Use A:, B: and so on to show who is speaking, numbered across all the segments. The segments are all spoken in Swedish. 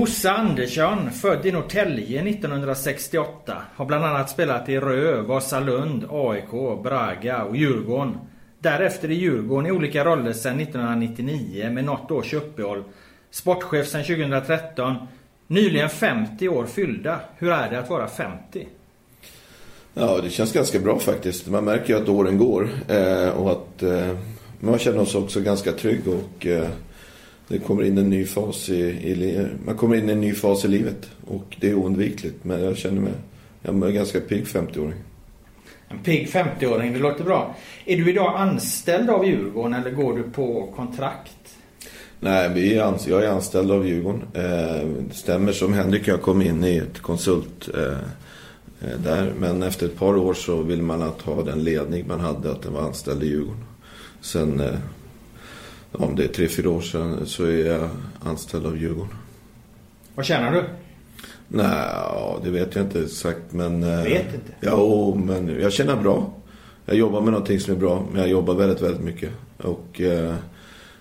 A: Bosse Andersson, född i Norrtälje 1968, har bland annat spelat i Rö, Vasalund, AIK, Braga och Djurgården. Därefter i Djurgården i olika roller sedan 1999 med något års uppehåll. Sportchef sedan 2013. Nyligen 50 år fyllda. Hur är det att vara 50?
B: Ja, det känns ganska bra faktiskt. Man märker ju att åren går eh, och att eh, man känner sig också ganska trygg och eh, det kommer in en ny fas i, i, man kommer in i en ny fas i livet och det är oundvikligt. Men jag känner mig, jag är ganska pigg 50-åring.
A: En pigg 50-åring, det låter bra. Är du idag anställd av Djurgården eller går du på kontrakt?
B: Nej, vi är jag är anställd av Djurgården. Eh, det stämmer som Henrik jag kom in i ett konsult eh, eh, där. Men efter ett par år så vill man att ha den ledning man hade, att den var anställd i Djurgården. Sen, om det är tre, fyra år sedan, så är jag anställd av Djurgården.
A: Vad tjänar du?
B: Nej, det vet jag inte exakt men...
A: Eh, vet inte?
B: Ja, men jag känner bra. Jag jobbar med någonting som är bra, men jag jobbar väldigt, väldigt mycket. Och eh,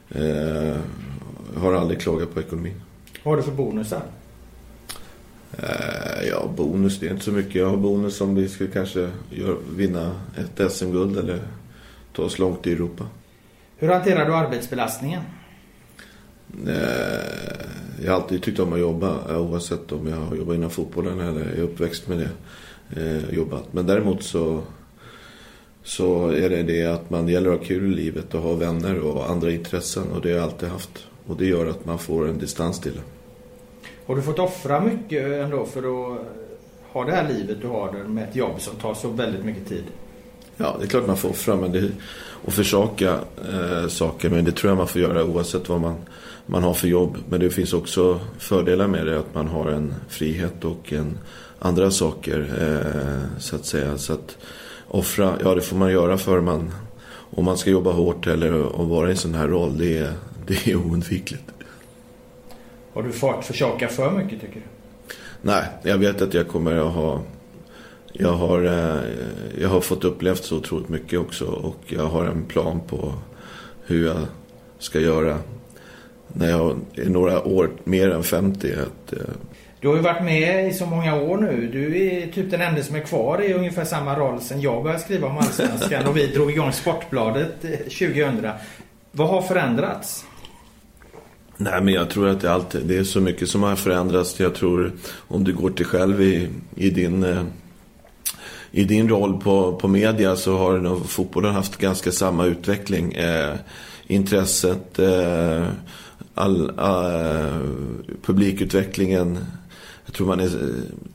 B: eh, har aldrig klagat på ekonomin.
A: Vad har du för bonusar?
B: Eh, ja, bonus, det är inte så mycket. Jag har bonus om vi skulle kanske gör, vinna ett SM-guld eller ta oss långt i Europa.
A: Hur hanterar du arbetsbelastningen?
B: Eh, jag har alltid tyckt om att jobba oavsett om jag har jobbat inom fotbollen eller är uppväxt med det. Eh, jobbat. Men däremot så, så är det det att man gäller att ha kul i livet och ha vänner och andra intressen och det har jag alltid haft. Och det gör att man får en distans till det.
A: Har du fått offra mycket ändå för att ha det här livet du har med ett jobb som tar så väldigt mycket tid?
B: Ja, det är klart man får offra men det, och försaka eh, saker. Men det tror jag man får göra oavsett vad man, man har för jobb. Men det finns också fördelar med det. Att man har en frihet och en, andra saker eh, så att säga. Så att offra, ja det får man göra för man, om man ska jobba hårt eller vara i en sån här roll. Det är, det är oundvikligt.
A: Har du fått försaka för mycket tycker du?
B: Nej, jag vet att jag kommer att ha jag har, eh, jag har fått upplevt så otroligt mycket också och jag har en plan på hur jag ska göra när jag är några år mer än 50. Att, eh,
A: du har ju varit med i så många år nu. Du är typ den enda som är kvar i ungefär samma roll sen jag började skriva om Allsvenskan och vi drog igång Sportbladet 2000. Eh, Vad har förändrats?
B: Nej, men jag tror att det, alltid, det är så mycket som har förändrats. Jag tror om du går till själv i, i din i din roll på, på media så har nog fotbollen haft ganska samma utveckling. Eh, intresset, eh, all, eh, publikutvecklingen. Jag tror man är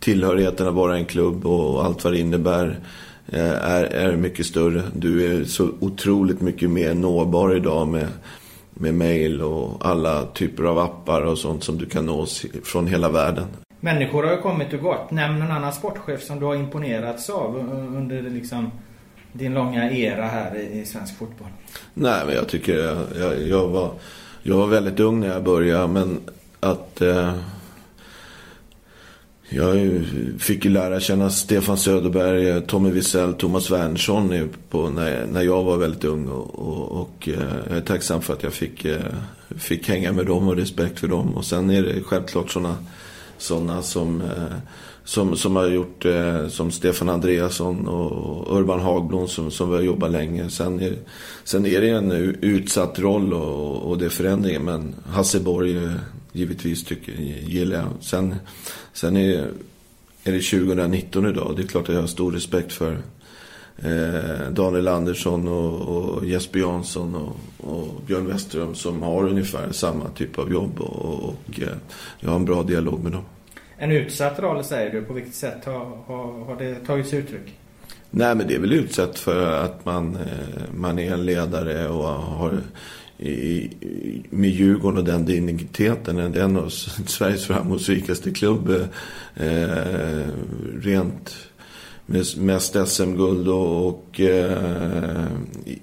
B: tillhörigheten att vara en klubb och allt vad det innebär eh, är, är mycket större. Du är så otroligt mycket mer nåbar idag med, med mail och alla typer av appar och sånt som du kan nås från hela världen.
A: Människor har ju kommit och gått. Nämn någon annan sportchef som du har imponerats av under liksom din långa era här i, svensk fotboll.
B: Nej, men jag tycker jag, jag, jag, var, jag var väldigt ung när jag började. Men att... Eh, jag fick ju lära känna Stefan Söderberg, eh, Tommy Wiesel, Thomas Wernersson på, när, när jag var väldigt ung. Och, och, och eh, jag är tacksam för att jag fick, eh, fick hänga med dem och respekt för dem. Och sen är det självklart sådana sådana som, eh, som, som har gjort eh, som Stefan Andreasson och Urban Hagblom som, som har jobbat länge. Sen är, sen är det en utsatt roll och, och det är förändringar. Men Hasse Borg eh, givetvis tycker, gillar jag. Sen, sen är, är det 2019 idag. Det är klart att jag har stor respekt för eh, Daniel Andersson och, och Jesper Jansson och, och, Björn Westerholm som har ungefär samma typ av jobb och, och jag har en bra dialog med dem.
A: En utsatt roll säger du. På vilket sätt har, har, har det tagits uttryck?
B: Nej men det är väl utsatt för att man, eh, man är en ledare och har i, med Djurgården och den digniteten. Det är en av Sveriges framgångsrikaste klubb. Eh, eh rent mest SM-guld och, och eh,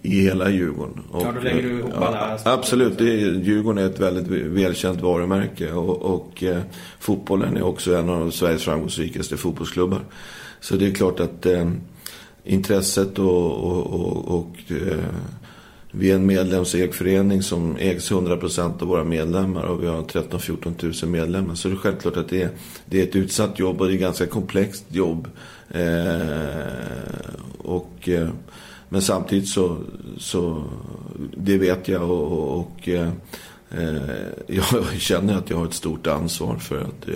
B: i hela Djurgården. Och,
A: ja, då lägger du ihop alla...
B: Ja, absolut, det är, Djurgården är ett väldigt välkänt varumärke och, och eh, fotbollen är också en av Sveriges framgångsrikaste fotbollsklubbar. Så det är klart att eh, intresset och, och, och, eh, vi är en medlemsägd förening som ägs 100% av våra medlemmar och vi har 13-14 000 medlemmar. Så det är självklart att det är, det är ett utsatt jobb och det är ett ganska komplext jobb. Eh, och, eh, men samtidigt så, så, det vet jag och, och eh, eh jag känner att jag har ett stort ansvar för att eh,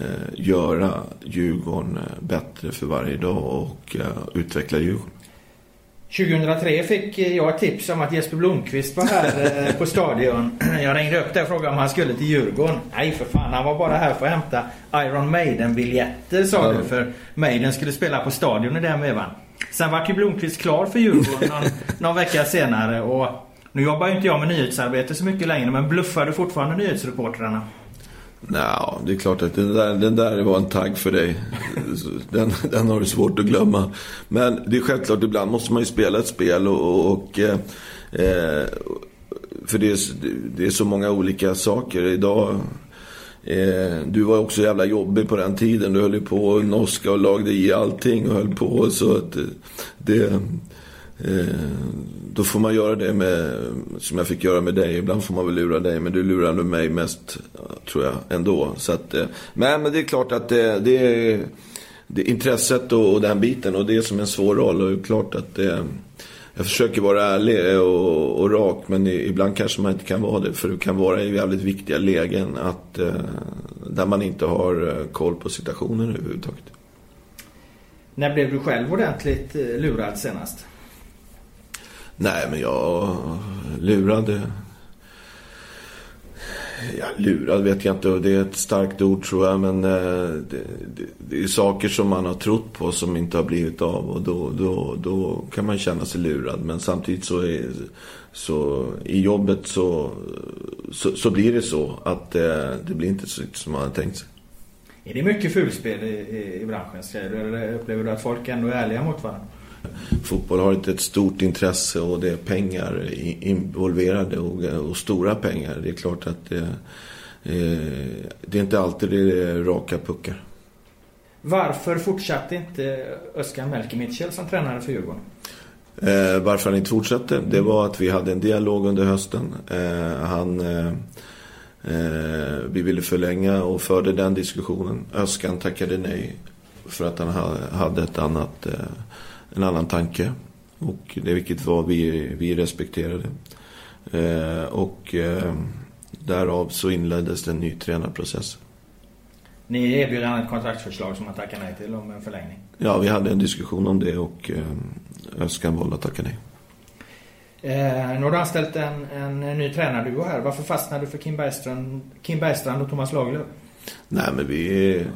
B: eh göra Djurgården eh, bättre för varje dag och eh, utveckla Djurgården.
A: 2003 fick jag ett tips om att Jesper Blomqvist var här eh, på stadion. Jag ringde upp där och frågade om han skulle till Djurgården. Nej för fan, han var bara här för att hämta Iron Maiden-biljetter sa du. För Maiden skulle spela på stadion i den vevan. Sen var ju Blomqvist klar för Djurgården någon, någon vecka senare. Och nu jobbar ju inte jag med nyhetsarbete så mycket längre men bluffar du fortfarande nyhetsreportrarna?
B: Nej, det är klart att den där, den där var en tagg för dig. Den, den har du svårt att glömma. Men det är självklart, ibland måste man ju spela ett spel och... och eh, eh, för det är, det är så många olika saker. Idag... Eh, du var också jävla jobbig på den tiden. Du höll ju på och noska och lagde i allting och höll på. Så att eh, det... Eh, då får man göra det med, som jag fick göra med dig. Ibland får man väl lura dig, men du lurade mig mest, tror jag, ändå. Så att, eh, men, men det är klart att det, det är det intresset och, och den biten och det är som en svår roll. Och det är klart att det, jag försöker vara ärlig och, och rak, men ibland kanske man inte kan vara det. För du kan vara i väldigt viktiga lägen att, där man inte har koll på situationen överhuvudtaget.
A: När blev du själv ordentligt lurad senast?
B: Nej, men jag lurade... Ja, lurad vet jag inte. Det är ett starkt ord tror jag. Men eh, det, det, det, är saker som man har trott på som inte har blivit av. Och då, då, då kan man känna sig lurad. Men samtidigt så, är, så i jobbet så, så, så blir det så. Att det, det blir inte så som man har tänkt sig.
A: Är det mycket fulspel i, i, i branschen? Eller upplever du att folk ändå är ärliga mot varandra?
B: Fotboll har ett, ett stort intresse och det är pengar involverade och, och stora pengar. Det är klart att det, eh, det är inte alltid det är raka puckar.
A: Varför fortsatte inte Özcan Melke Mitchell som tränare för Djurgården?
B: Eh, varför han inte fortsatte? Det var att vi hade en dialog under hösten. Eh, han, eh, eh vi ville förlänga och förde den diskussionen. Özcan tackade nej för att han hade ett annat eh, en annan tanke. Och det vilket var vi, vi respekterade. Eh, och eh, därav så inleddes en ny tränarprocess.
A: Ni erbjöd ett kontraktsförslag som han tackade nej till om en förlängning?
B: Ja, vi hade en diskussion om det och eh, Özcan valde att tacka nej.
A: Eh, nu har du anställt en, en, en ny tränarduo här. Varför fastnade du för Kim Bergstrand, Kim Bergstrand och Thomas Lagerlöf?
B: Nej, men vi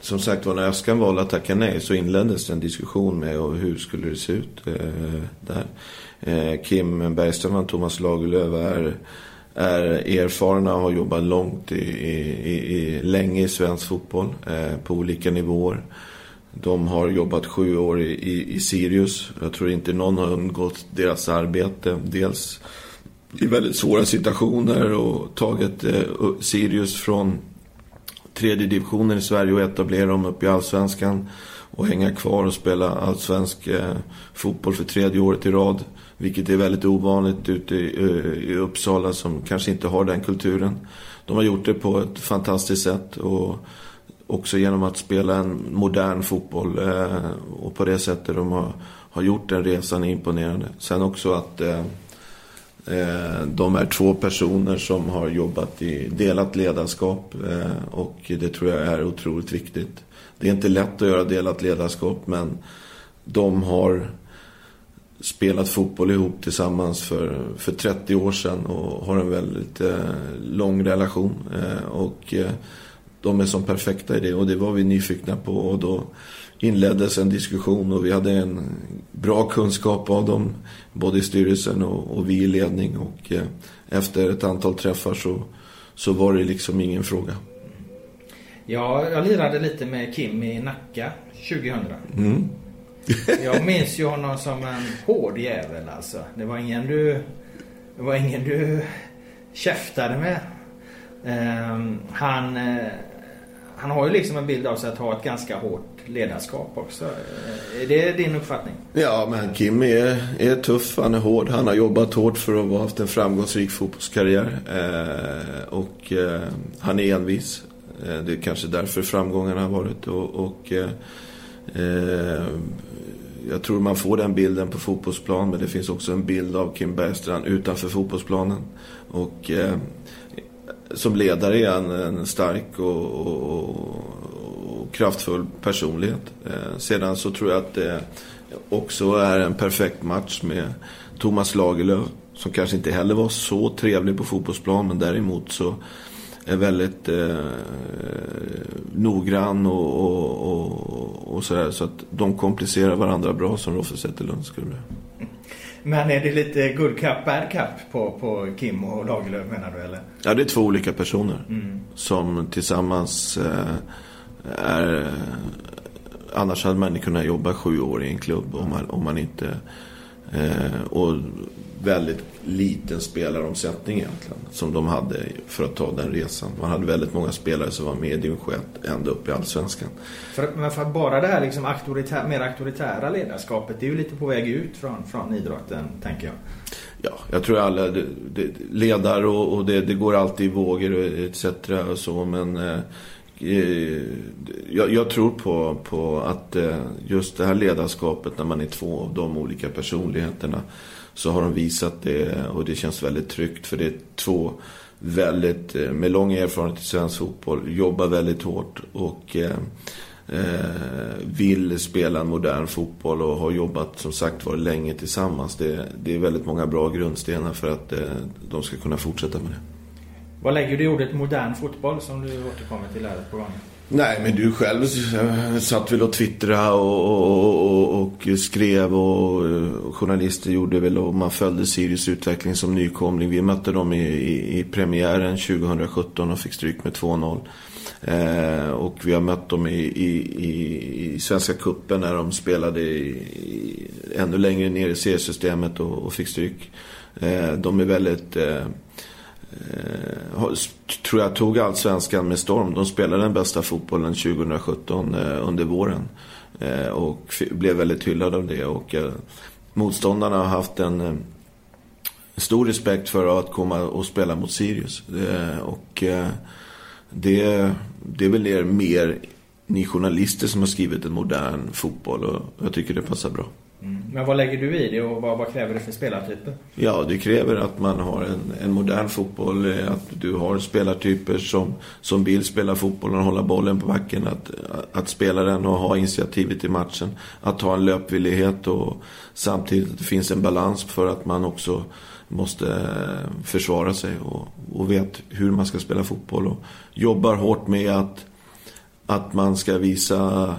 B: som sagt var, när Öskan valde att tacka nej så inleddes en diskussion med hur skulle det se ut eh, där. Eh, Kim Bergström och Thomas Lagerlöf är, är erfarna och har jobbat långt i, i, i länge i svensk fotboll eh, på olika nivåer. De har jobbat sju år i, i, i Sirius. Jag tror inte någon har undgått deras arbete. Dels i väldigt svåra situationer och tagit eh, Sirius från tredje divisionen i Sverige och etablera dem upp i allsvenskan och hänga kvar och spela allsvensk eh, fotboll för tredje året i rad. Vilket är väldigt ovanligt ute i, eh, i Uppsala som kanske inte har den kulturen. De har gjort det på ett fantastiskt sätt och också genom att spela en modern fotboll eh, och på det sättet de har, har gjort den resan är imponerande. Sen också att Eh, Eh, de är två personer som har jobbat i delat ledarskap eh, och det tror jag är otroligt viktigt. Det är inte lätt att göra delat ledarskap men de har spelat fotboll ihop tillsammans för, för 30 år sedan och har en väldigt eh, lång relation. Eh, och eh, de är som perfekta i det och det var vi nyfikna på och då inleddes en diskussion och vi hade en bra kunskap av dem, både i styrelsen och, och vi i ledning. Och eh, efter ett antal träffar så, så var det liksom ingen fråga.
A: Ja, jag lirade lite med Kim i Nacka 2000. Mm. jag minns ju honom som en hård jävel alltså. Det var ingen du, det var ingen du käftade med. Um, han, uh, han har ju liksom en bild av sig att ha ett ganska hårt ledarskap också. Eh, är det din uppfattning?
B: Ja, men Kim är, är tuff, han är hård. Han har jobbat hårt för att ha haft en framgångsrik fotbollskarriär. Eh, och eh, han är envis. Eh, det är kanske därför framgångarna har varit. Och, och eh, eh, jag tror man får den bilden på fotbollsplan, men det finns också en bild av Kim Bergstrand utanför fotbollsplanen. Och eh, som ledare är han en stark och, och, och kraftfull personlighet. Eh, sedan så tror jag att det också är en perfekt match med Thomas Lagerlöf. Som kanske inte heller var så trevlig på fotbollsplan, men däremot så är väldigt eh, noggrann och, och, och, och sådär. Så att de komplicerar varandra bra som Roffe Zetterlund skulle
A: Men är det lite good cup, bad cup på, på Kim och Lagerlöf menar du eller?
B: Ja, det är två olika personer mm. som tillsammans eh, är... Annars hade man inte kunnat jobba sju år i en klubb om man, om man inte... Eh, och väldigt liten spelaromsättning egentligen. Som de hade för att ta den resan. Man hade väldigt många spelare som var med i division 1 ända upp i Allsvenskan.
A: För, men för bara det här liksom auktoritär, mer auktoritära ledarskapet. Det är ju lite på väg ut från, från idrotten, tänker jag.
B: Ja, jag tror alla det, det, ledare och, och det, det, går alltid i vågor etc. och så. Men eh, eh, jag, jag, tror på, på att eh, just det här ledarskapet när man är två av de olika personligheterna så har de visat det och det känns väldigt tryggt för det är två väldigt, eh, med lång erfarenhet i svensk fotboll, jobbar väldigt hårt och eh, eh vill spela en modern fotboll och har jobbat som sagt var länge tillsammans. Det, det är väldigt många bra grundstenar för att eh, de ska kunna fortsätta med det.
A: Vad lägger du i ordet modern fotboll som du återkommer till här på gång?
B: Nej, men du själv satt väl och twittrade och, och, och, och, skrev och eh, journalister gjorde väl och man följde Sirius utveckling som nykomling. Vi mötte dem i, i, i premiären 2017 och fick stryk med 2-0. Eh, och vi har mött dem i, i, i Svenska Kuppen när de spelade i, ännu längre ner i seriesystemet och, och fick stryk. Eh, de är väldigt... Eh, Eh, tror jag tog allsvenskan med storm. De spelade den bästa fotbollen 2017 eh, under våren. Eh, och blev väldigt hyllade av det. Och motståndarna har haft en stor respekt för att komma och spela mot Sirius. och det, det är väl er mer ni journalister som har skrivit en modern fotboll och jag tycker det passar bra.
A: Men vad lägger du i det och vad, vad, kräver det för spelartyper?
B: Ja, det kräver att man har en, en, modern fotboll. Eh, att du har spelartyper som, som vill spela fotboll och hålla bollen på backen. Att, att spela den och ha initiativet i matchen. Att ha en löpvillighet och samtidigt att det finns en balans för att man också måste försvara sig och, och vet hur man ska spela fotboll. Och jobbar hårt med att, att man ska visa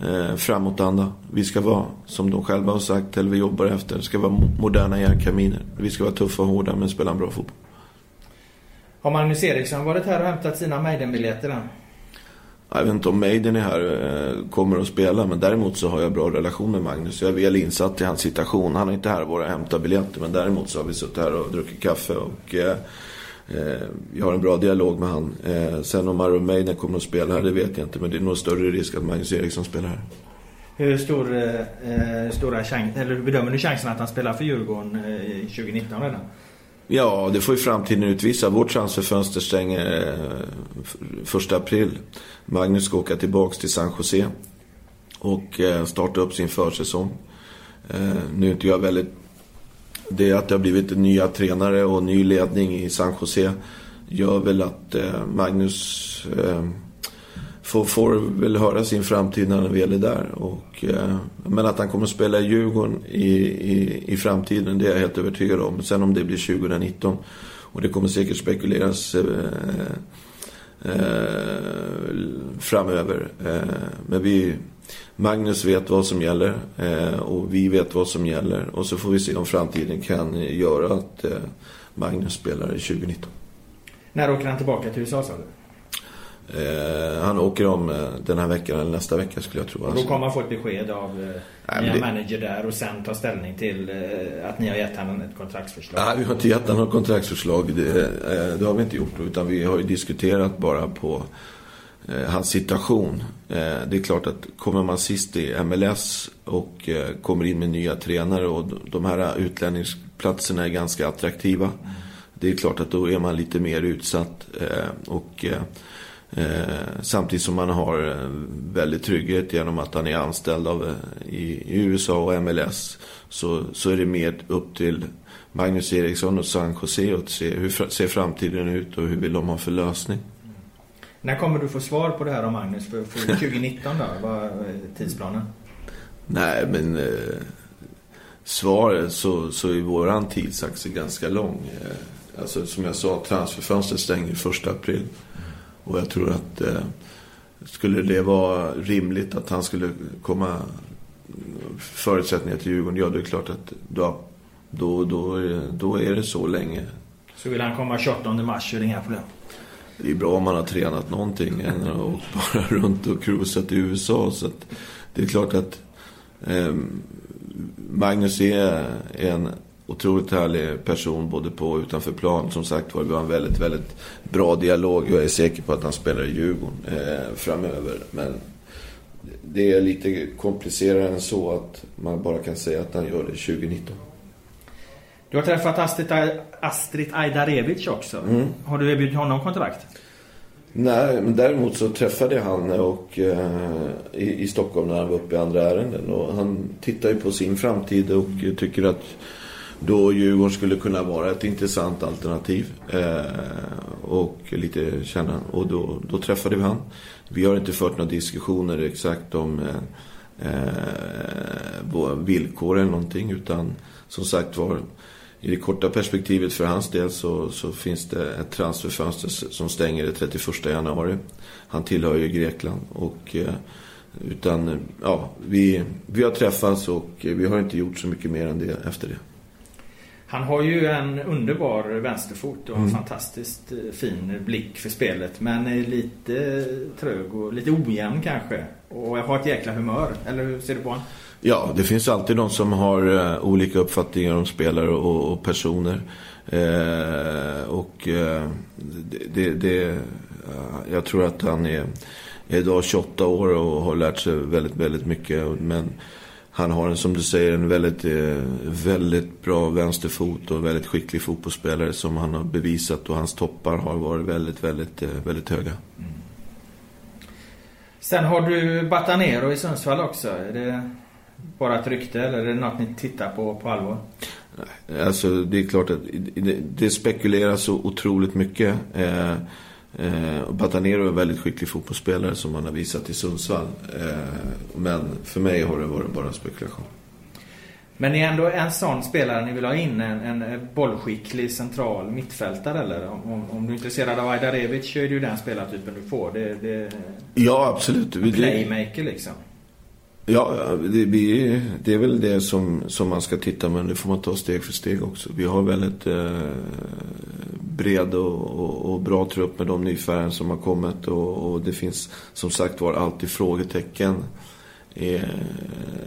B: eh, framåtanda. Vi ska vara, som de själva har sagt, eller vi jobbar efter, ska vara moderna järnkaminer. Vi ska vara tuffa och hårda men spela en bra fotboll.
A: Har Magnus Eriksson varit här och hämtat sina Maiden-biljetter än?
B: Jag vet inte om Maiden är här eh, kommer att spela men däremot så har jag bra relation med Magnus. Jag är väl insatt i hans situation. Han är inte här bara hämta biljetter men däremot så har vi suttit här och druckit kaffe och eh, jag har en bra dialog med han. Eh, sen om Iron Maiden kommer att spela här det vet jag inte men det är nog större risk att Magnus Eriksson spelar här.
A: Hur stor, eh, stora chans, eller bedömer du chansen att han spelar för Djurgården eh, 2019 redan?
B: Ja, det får ju framtiden utvisa. Vårt transferfönster stänger eh, första april. Magnus ska åka tillbaks till San Jose och eh, starta upp sin försäsong. Eh, nu är inte jag väldigt... Det att det har blivit nya tränare och ny ledning i San Jose gör väl att eh, Magnus eh, får, får väl höra sin framtid när han väl är där. Och, eh, men att han kommer att spela i Djurgården i, i, i framtiden, det är jag helt övertygad om. Sen om det blir 2019. Och det kommer säkert spekuleras eh, Eh, framöver. Eh, men vi, Magnus vet vad som gäller eh, och vi vet vad som gäller. Och så får vi se om framtiden kan göra att eh, Magnus spelar i 2019.
A: När åker han tillbaka till USA sa du?
B: Eh, han åker om eh, den här veckan eller nästa vecka skulle jag tro.
A: Och då kommer han få ett besked av eh, nya det... manager där och sen ta ställning till eh, att ni har gett honom ett kontraktsförslag.
B: Nej, vi har inte gett honom något kontraktsförslag. Det, eh, det, har vi inte gjort. Utan vi har ju diskuterat bara på hans situation. Det är klart att kommer man sist i MLS och kommer in med nya tränare och de här utlänningsplatserna är ganska attraktiva. Det är klart att då är man lite mer utsatt. och samtidigt som man har väldigt trygghet genom att han är anställd av, i, i USA och MLS. Så, så är det mer upp till Magnus Eriksson och San Jose att se hur ser framtiden ut och hur vill de ha för lösning.
A: När kommer du få svar på det här om Magnus för, för 2019 då? Vad är tidsplanen?
B: Nej, men eh, svaret så, så är våran tidsaxel ganska lång. Eh, alltså som jag sa, transferfönstret stänger 1 april. Och jag tror att eh, skulle det vara rimligt att han skulle komma förutsättningar till Djurgården, ja det är klart att då, då, då, då är det så länge.
A: Så vill han komma 28 mars är det inga problem?
B: Det är bra om man har tränat någonting än att åka bara runt och cruisat i USA. Så det är klart att eh, Magnus är en otroligt härlig person både på och utanför plan. Som sagt var, vi har en väldigt, väldigt bra dialog. Jag är säker på att han spelar i Djurgården eh, framöver. Men det är lite komplicerare än så att man bara kan säga att han gör det 2019.
A: Du har träffat Astrid, Astrid Ajdarevic också. Mm. Har du erbjudit honom kontrakt?
B: Nej, men däremot så träffade jag han och, eh, i, i, Stockholm när han var uppe i andra ärenden. Och han tittar ju på sin framtid och tycker att då Djurgården skulle kunna vara ett intressant alternativ. Eh, och lite känna. Och då, då träffade vi han. Vi har inte fört några diskussioner exakt om eh, eh, villkor eller någonting. Utan som sagt var i det korta perspektivet för hans del så, så finns det ett transferfönster som stänger den 31 januari. Han tillhör ju Grekland och eh, utan ja, vi, vi har träffats och vi har inte gjort så mycket mer än det efter det.
A: Han har ju en underbar vänsterfot och en mm. fantastiskt eh, fin blick för spelet. Men är lite trög och lite ojämn kanske. Och har ett jäkla humör. Eller hur ser du på honom?
B: Ja, det finns alltid de som har uh, olika uppfattningar om spelare och, och personer. Uh, och uh, det, det, det jag tror att han är, är idag 28 år och har lärt sig väldigt, väldigt mycket. Men han har en, som du säger, en väldigt, väldigt bra vänsterfot och väldigt skicklig fotbollsspelare som han har bevisat. Och hans toppar har varit väldigt, väldigt, väldigt höga. Mm.
A: Sen har du Batanero i Sundsvall också. Är det bara ett rykte eller är det något ni tittar på på allvar?
B: Alltså det är klart att det spekuleras så otroligt mycket. Eh, eh, Batanero är en väldigt skicklig fotbollsspelare som han har visat i Sundsvall. Eh, men för mig har det varit bara spekulation.
A: Men är ändå en sån spelare ni vill ha in? En, en bollskicklig central mittfältare eller? Om, om du är intresserad av Ajdarevic så är det ju den spelartypen du får. Det, det,
B: ja, absolut.
A: En playmaker liksom.
B: Ja, det, vi, det är väl det som, som man ska titta men det får man ta steg för steg också. Vi har väldigt eh, bred och, och, och, bra trupp med de nyfärgen som har kommit och, och, det finns som sagt var alltid frågetecken i,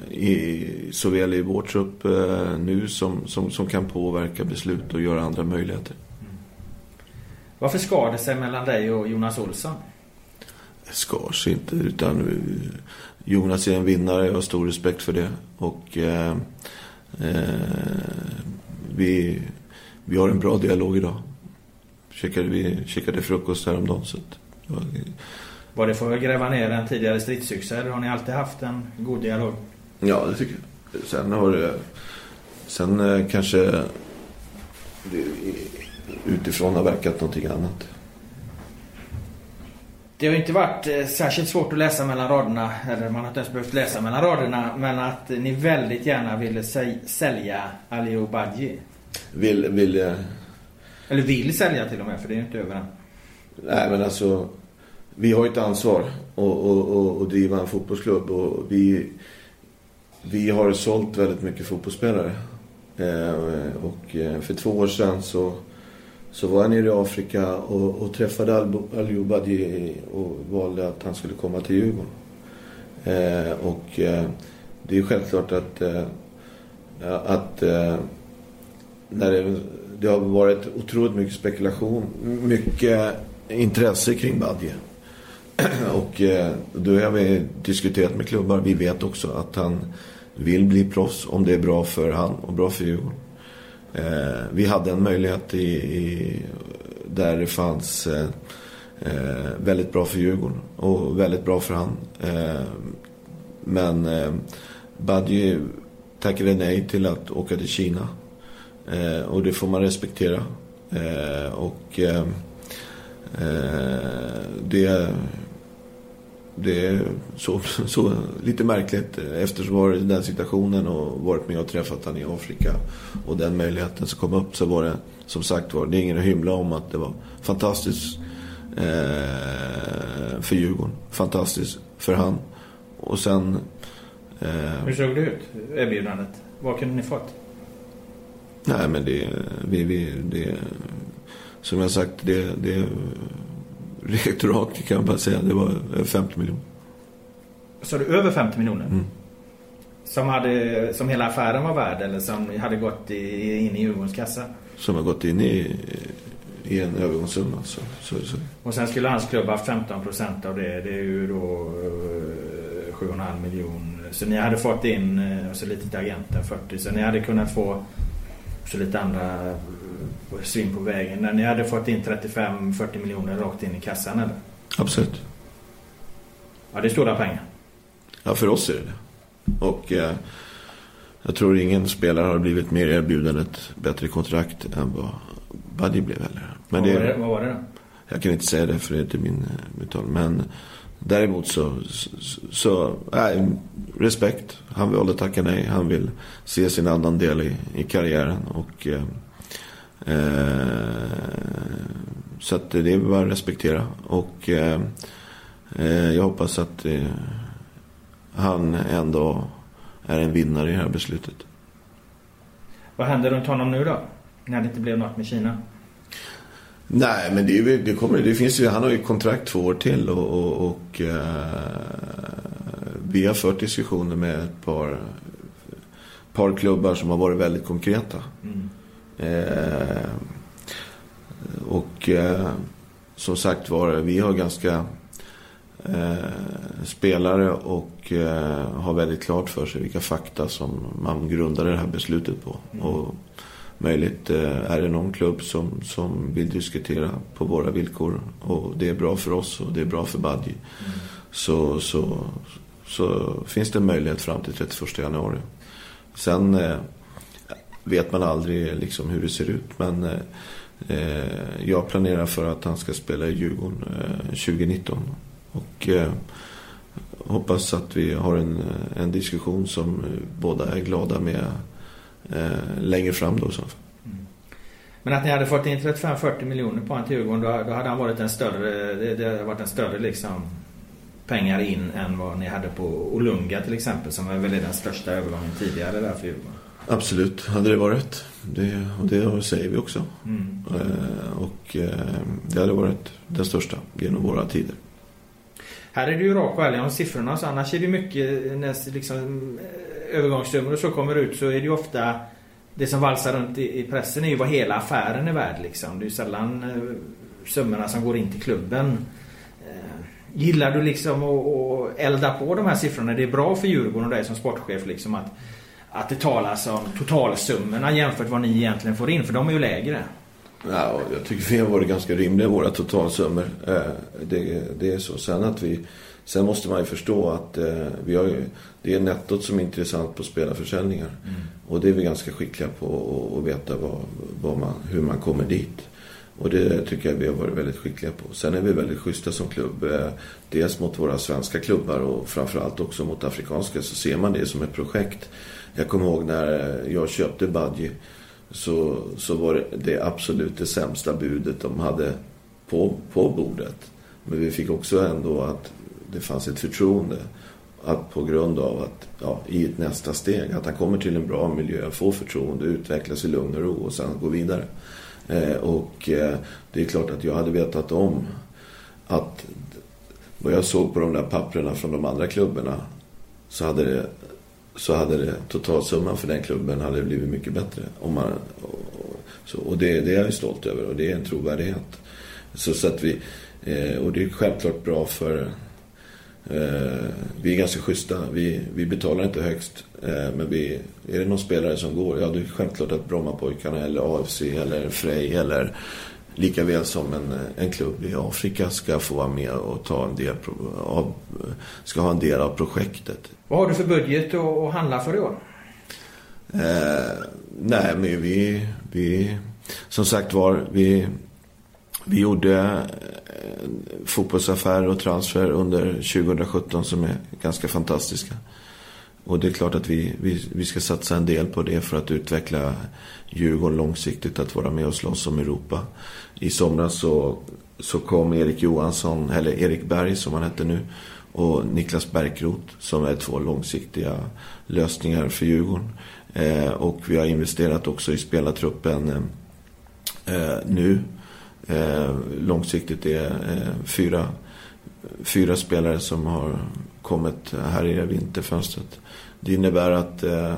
B: i, såväl i vår trupp eh, nu som, som, som kan påverka beslut och göra andra möjligheter.
A: Varför skar det sig mellan dig och Jonas Olsson?
B: Det skar sig inte utan Jonas är en vinnare, jag har stor respekt för det. Och eh, eh, vi, vi har en bra dialog idag. Käkade, vi käkade frukost häromdagen. Så
A: var, var det för att gräva ner en tidigare stridsyxa eller har ni alltid haft en god dialog?
B: Ja, det tycker jag. Sen har det... Sen eh, kanske det utifrån har verkat någonting annat.
A: Det har inte varit eh, särskilt svårt att läsa mellan raderna, eller man har inte ens behövt läsa mellan raderna, men att ni väldigt gärna ville sälja Aliou Badji.
B: Vill, vill...
A: Eller vill sälja till och med, för det är ju inte över än.
B: Nej, men alltså... Vi har ett ansvar att driva en fotbollsklubb och vi, vi har sålt väldigt mycket fotbollsspelare. Eh, och eh, för två år sedan så så var jag nere i Afrika och, och träffade Aliou Al och valde att han skulle komma till Djurgården. Eh, och det är självklart att, att när det, det, har varit otroligt mycket spekulation, mycket intresse kring Badji. och eh, då har vi diskuterat med klubbar. Vi vet också att han vill bli proffs om det är bra för han och bra för Djurgården. Eh, vi hade en möjlighet i, i där det fanns eh, eh, väldigt bra för Djurgården och väldigt bra för han. Eh, men eh, Badji tackade nej till att åka till Kina. Eh, och det får man respektera. Eh, och eh, eh det, det är så, så lite märkligt eftersom jag varit i den situationen och varit med och träffat han i Afrika. Och den möjligheten som kom upp så var det som sagt var, det är ingen att hymla om att det var fantastiskt eh, för Djurgården. Fantastiskt för han. Och sen...
A: Eh, Hur såg det ut, erbjudandet? Vad kunde ni fått?
B: Nej, men det... Vi, vi, det som jag sagt, det, det rekt rakt kan jag bara säga. Det var 50 miljoner.
A: Så du över 50 miljoner? Mm. Som, hade, som hela affären var värd eller som hade gått i, in i Djurgårdens kassa?
B: Som har gått in i, i en övergångssumma. Så, så, så.
A: Och sen skulle hans klubb ha 15 procent av det. Det är ju då 7,5 eh, miljoner. Så ni hade fått in, eh, och så lite till agenten, 40. Så ni hade kunnat få så lite andra eh, svinn på vägen. När ni hade fått in 35-40 miljoner rakt in i kassan eller?
B: Absolut.
A: Ja, det är stora pengar.
B: Ja, för oss är det det. Och eh, jag tror ingen spelare har blivit mer erbjuden ett bättre kontrakt än vad Buddy blev heller.
A: Men vad, det, var det, vad var det då?
B: Jag kan inte säga det för det är inte min metod. Men däremot så, så, så äh, respekt. Han valde att tacka nej. Han vill se sin annan del i, i karriären. Och, eh, eh, så att det är bara att respektera. Och eh, eh, jag hoppas att eh, han ändå är en vinnare i det här beslutet.
A: Vad händer runt honom nu då? När det inte blev något med Kina?
B: Nej, men det, det, kommer, det finns ju, han har ju kontrakt två år till och, och, och uh, vi har fört diskussioner med ett par, par klubbar som har varit väldigt konkreta. Mm. Uh, och uh, som sagt var, vi har ganska spelare och har väldigt klart för sig vilka fakta som man grundar det här beslutet på. Mm. Och, möjligt. Eh, är det någon klubb som, som vill diskutera på våra villkor och det är bra för oss och det är bra för Badji mm. så, så, så finns det möjlighet fram till 31 januari. Sen eh, vet man aldrig liksom hur det ser ut men eh, jag planerar för att han ska spela i Djurgården eh, 2019 och eh, hoppas att vi har en, en diskussion som båda är glada med eh, längre fram då. Så. Mm.
A: Men att ni hade fått in 35-40 miljoner på honom till Djurgården då, då hade han varit en större, det, det hade varit en större liksom pengar in än vad ni hade på Olunga till exempel som är väl den största övergången tidigare där för Djurgården.
B: Absolut, hade det varit. Det, och det säger vi också. Mm. Eh, och eh, det hade varit den största genom våra tider.
A: Här är det ju rakt och ärlig om siffrorna så annars är det mycket när liksom, övergångssummor och så kommer ut så är det ju ofta det som valsar runt i, i pressen är ju vad hela affären är värd liksom. Det är ju sällan eh, summorna som går in till klubben. Gillar du liksom att elda på de här siffrorna? Det är bra för Djurgården och dig som sportchef liksom att, att det talas om totalsummorna jämfört vad ni egentligen får in för de är ju lägre.
B: Ja, jag tycker vi har varit ganska rimliga våra totalsummor. Eh, det, det är så. Sen att vi Sen måste man ju förstå att eh, vi har det är nettot som är intressant på spelarförsäljningar. Mm. Och det är vi ganska skickliga på att veta vad, vad man, hur man kommer dit. Och det tycker jag vi har varit väldigt skickliga på. Sen är vi väldigt schyssta som klubb. Eh, dels mot våra svenska klubbar och framförallt också mot afrikanska så ser man det som ett projekt. Jag kommer ihåg när jag köpte Badji så, så var det, det absolut det sämsta budet de hade på, på bordet. Men vi fick också ändå att det fanns ett förtroende att på grund av att ja, i ett nästa steg att han kommer till en bra miljö, får förtroende, utvecklas i lugn och ro och sen går vidare. Eh, och eh, det är klart att jag hade vetat om att vad jag såg på de där papperna från de andra klubbarna så hade det, så hade det totalsumman för den klubben hade blivit mycket bättre. Om man, och, så, och det, det är jag stolt över och det är en trovärdighet. Så, så att vi, Eh, och det är självklart bra för Eh, vi är ganska schyssta. Vi, vi betalar inte högst. Eh, men vi, är det någon spelare som går, ja det är självklart att Brommapojkarna eller AFC eller Frej eller lika väl som en, en klubb i Afrika ska få vara med och ta en del av, ska ha en del av projektet.
A: Vad har du för budget att handla för i år?
B: Eh, nej, men vi, vi som sagt var, vi vi gjorde eh, fotbollsaffärer och transfer under 2017 som är ganska fantastiska. Och det är klart att vi, vi, vi ska satsa en del på det för att utveckla Djurgården långsiktigt att vara med och slåss om Europa. I somras så, så kom Erik Johansson, eller Erik Berg som han hette nu, och Niklas Bärkroth som är två långsiktiga lösningar för Djurgården. Eh, och vi har investerat också i spelartruppen eh, nu eh, långsiktigt är eh, fyra, fyra spelare som har kommit här i vinterfönstret. Det innebär att eh,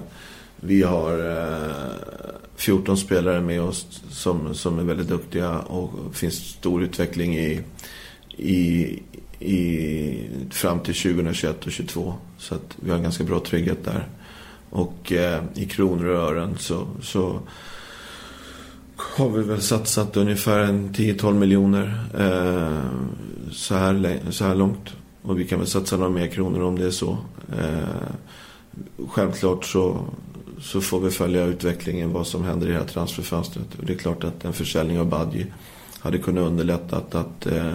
B: vi har eh, 14 spelare med oss som, som är väldigt duktiga och finns stor utveckling i, i, i fram till 2021 och 2022. Så att vi har en ganska bra trygghet där. Och eh, i kronor och ören så, så har vi väl satsat ungefär 10-12 miljoner eh, så, här, så här långt. Och vi kan väl satsa några mer kronor om det är så. Eh, självklart så, så får vi följa utvecklingen, vad som händer i det här transferfönstret. Och det är klart att en försäljning av Badji hade kunnat underlätta att, att, eh,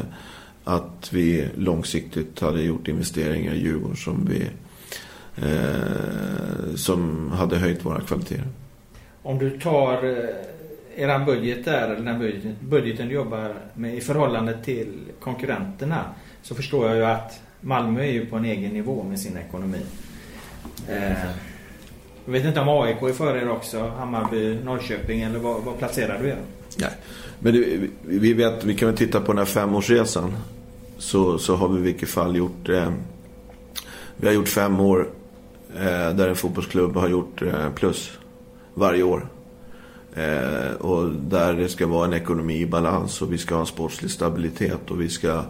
B: att vi långsiktigt hade gjort investeringar i Djurgården som, vi, eh, som hade höjt våra kvaliteter.
A: Om du tar eh, er eran budget där, eller den budgeten, budgeten du jobbar med i förhållande till konkurrenterna så förstår jag ju att Malmö är ju på en egen nivå med sin ekonomi. Eh, jag vet inte om AIK är före er också, Hammarby, Norrköping eller var, var placerar du er?
B: Nej, men det, vi vet, vi kan väl titta på den här femårsresan. Så, så har vi i vilket fall gjort, eh, vi har gjort fem år eh, där en fotbollsklubb har gjort eh, plus varje år. Eh, och där det ska vara en ekonomi i balans och vi ska ha en sportslig stabilitet och vi ska,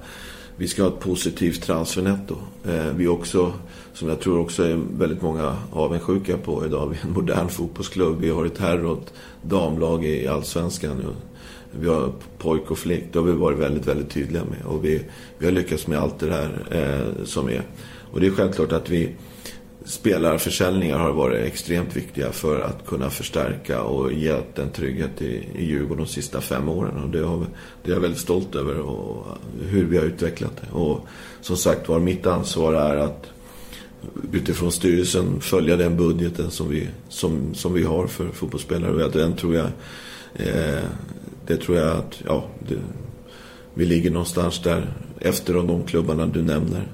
B: vi ska ha ett positivt transfernetto. Eh, vi också, som jag tror också är väldigt många avundsjuka på idag, vi är en modern fotbollsklubb. Vi har ett herr och ett damlag i Allsvenskan nu. Vi har pojk och flick, det har vi varit väldigt, väldigt tydliga med. Och vi, vi har lyckats med allt det där eh, som är. Och det är självklart att vi spelarförsäljningar har varit extremt viktiga för att kunna förstärka och ge en trygghet i, i Djurgården de sista fem åren. Och det, har, det är jag väldigt stolt över och hur vi har utvecklat det. Och som sagt var, mitt ansvar är att utifrån styrelsen följa den budgeten som vi, som, som vi har för fotbollsspelare. Och den tror jag, eh, det tror jag att, ja, det, vi ligger någonstans där efter de klubbarna du nämner.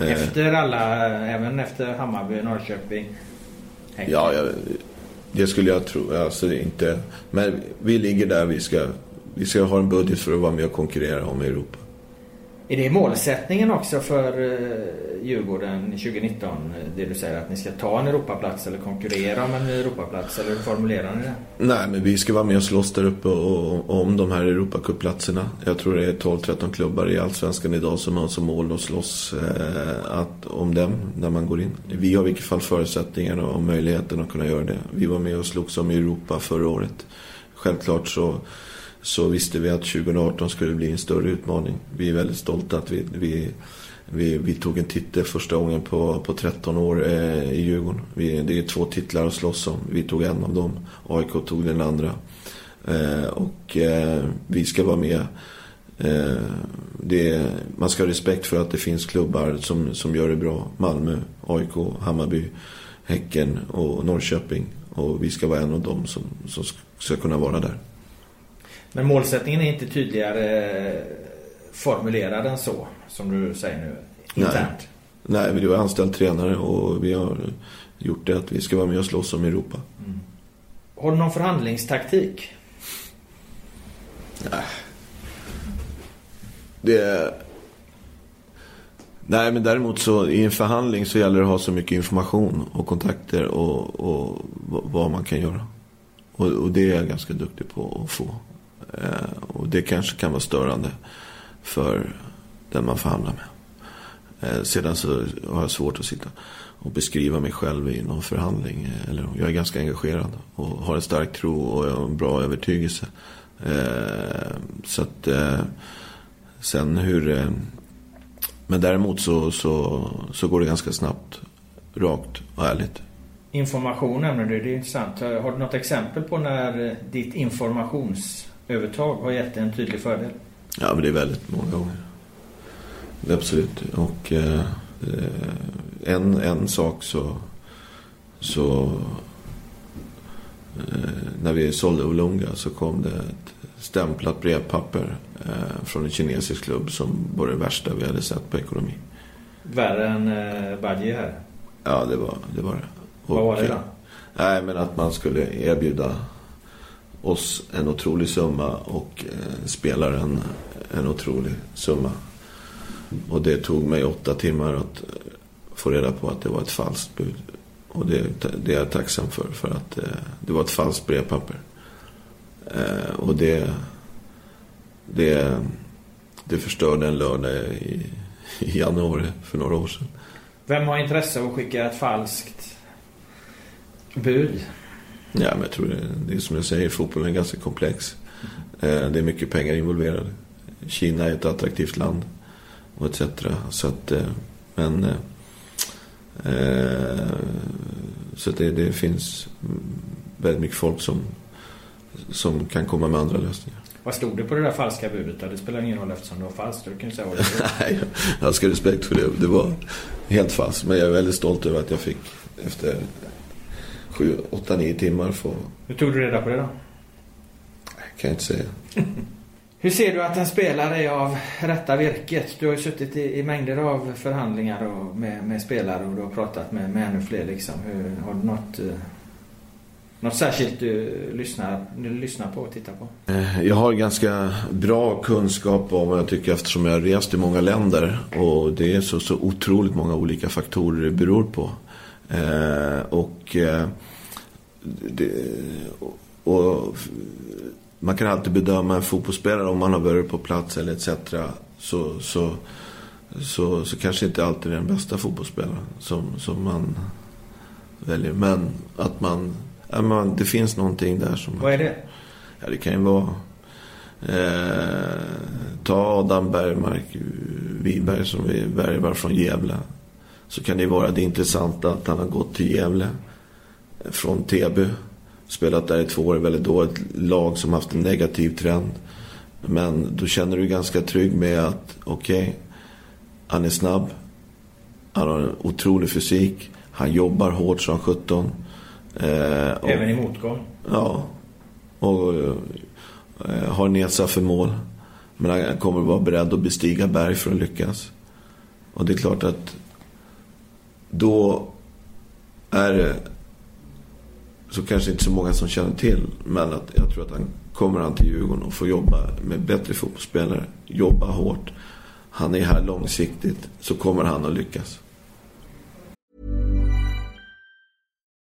A: Eh. Efter alla, även efter Hammarby, Norrköping?
B: Häcken. Ja, jag, det skulle jag tro. Alltså inte, men vi ligger där vi ska, vi ska ha en budget för att vara med och konkurrera om Europa.
A: Är det målsättningen också för eh, Djurgården 2019? Det du säger att ni ska ta en Europaplats eller konkurrera om en Europaplats? Eller hur formulerar ni det?
B: Nej, men vi ska vara med och slåss där uppe och, om de här Europacupplatserna. Jag tror det är 12-13 klubbar i Allsvenskan idag som har som mål att slåss eh, att, om dem när man går in. Vi har i vilket fall förutsättningarna och möjligheten att kunna göra det. Vi var med och slogs om Europa förra året. Självklart så så visste vi att 2018 skulle bli en större utmaning. Vi är väldigt stolta att vi, vi, vi, vi tog en titel första gången på, på 13 år eh, i Djurgården. Vi, det är två titlar att slåss om. Vi tog en av dem. AIK tog den andra. Eh, och eh, vi ska vara med. Eh, det, man ska ha respekt för att det finns klubbar som, som gör det bra. Malmö, AIK, Hammarby, Häcken och Norrköping. Och vi ska vara en av dem som, som ska kunna vara där.
A: Men målsättningen är inte tydligare formulerad än så, som du säger nu, internt?
B: Nej, Nej vi har anställt tränare och vi har gjort det att vi ska vara med och slåss om Europa. Mm.
A: Har du någon förhandlingstaktik?
B: Nej. Det... Nej, men däremot så i en förhandling så gäller det att ha så mycket information och kontakter och, och vad man kan göra. Och, och det är jag ganska duktig på att få. Eh, och det kanske kan vara störande för den man förhandlar med. Eh, sedan så har jag svårt att sitta och beskriva mig själv i någon förhandling. Eh, eller, jag är ganska engagerad och har en stark tro och en bra övertygelse. Så att sen hur... Men däremot så, så, så går det ganska snabbt, rakt och ärligt.
A: Information nämner du, det är intressant. Har du något exempel på när ditt informations informationsövertag har gett en tydlig fördel?
B: Ja, men det är väldigt många gånger. Absolut. Och eh, en, en sak så... så eh, när vi sålde Olunga så kom det ett stämplat brevpapper eh, från en kinesisk klubb som var det värsta vi hade sett på ekonomi.
A: Värre än eh, Badji här?
B: Ja, det var det. Var det.
A: Och, Vad var det då? Eh,
B: nej, men att man skulle erbjuda oss en otrolig summa och eh, spelaren en otrolig summa. Och det tog mig åtta timmar att eh, få reda på att det var ett falskt bud. Och det, det är jag tacksam för, för att eh, det var ett falskt brevpapper. Eh, och det, det, det förstörde en lördag i, i januari för några år sedan.
A: Vem har intresse av att skicka ett falskt bud?
B: Ja, men jag tror det, det är som jag säger, fotbollen är ganska komplex. Eh, det är mycket pengar involverade. Kina är ett attraktivt land och etc. Så att, eh, men... Eh, så det, det finns väldigt mycket folk som, som kan komma med andra lösningar.
A: Vad stod det på det där falska budet? Det spelar ingen roll eftersom det var falskt. Du kan säga vad
B: Nej, jag ska respekt för det. Det var helt falskt. Men jag är väldigt stolt över att jag fick efter sju, åtta, nio timmar få...
A: Hur tog du reda på det då?
B: Kan jag inte säga.
A: Hur ser du att en spelare är av rätta virket? Du har ju suttit i, i mängder av förhandlingar och med, med, spelare och du har pratat med, med ännu fler. Liksom. Hur, har du något, eh, något särskilt du lyssnar, du lyssnar på och tittar på?
B: Eh, jag har ganska bra kunskap om vad jag tycker eftersom jag har rest i många länder. Och det är så, så otroligt många olika faktorer det beror på. Eh, och, eh, det, och man kan alltid bedöma en fotbollsspelare om man har varit på plats eller etc. Så, så, så, så kanske inte alltid är den bästa fotbollsspelaren som, som man väljer. Men att man, ja, man... Det finns någonting där som...
A: Vad är det?
B: Ja, det kan ju vara... Eh, ta Adam Bergmark Wiberg som vi värvar från Gävle. Så kan det vara det intressanta att han har gått till Gävle från Täby spelat där i två år, väldigt dåligt lag som haft en negativ trend. Men då känner du ganska trygg med att, okej, okay, han är snabb. Han har en otrolig fysik. Han jobbar hårt som 17.
A: Eh, Även i motgång?
B: Ja. Och eh, har nedsatt för mål. Men han kommer vara beredd att bestiga berg för att lyckas. Och det är klart att då är det så kanske inte så många som känner till. Men att jag tror att han kommer han till Djurgården och får jobba med bättre fotbollsspelare. Jobba hårt. Han är här långsiktigt. Så kommer han att lyckas.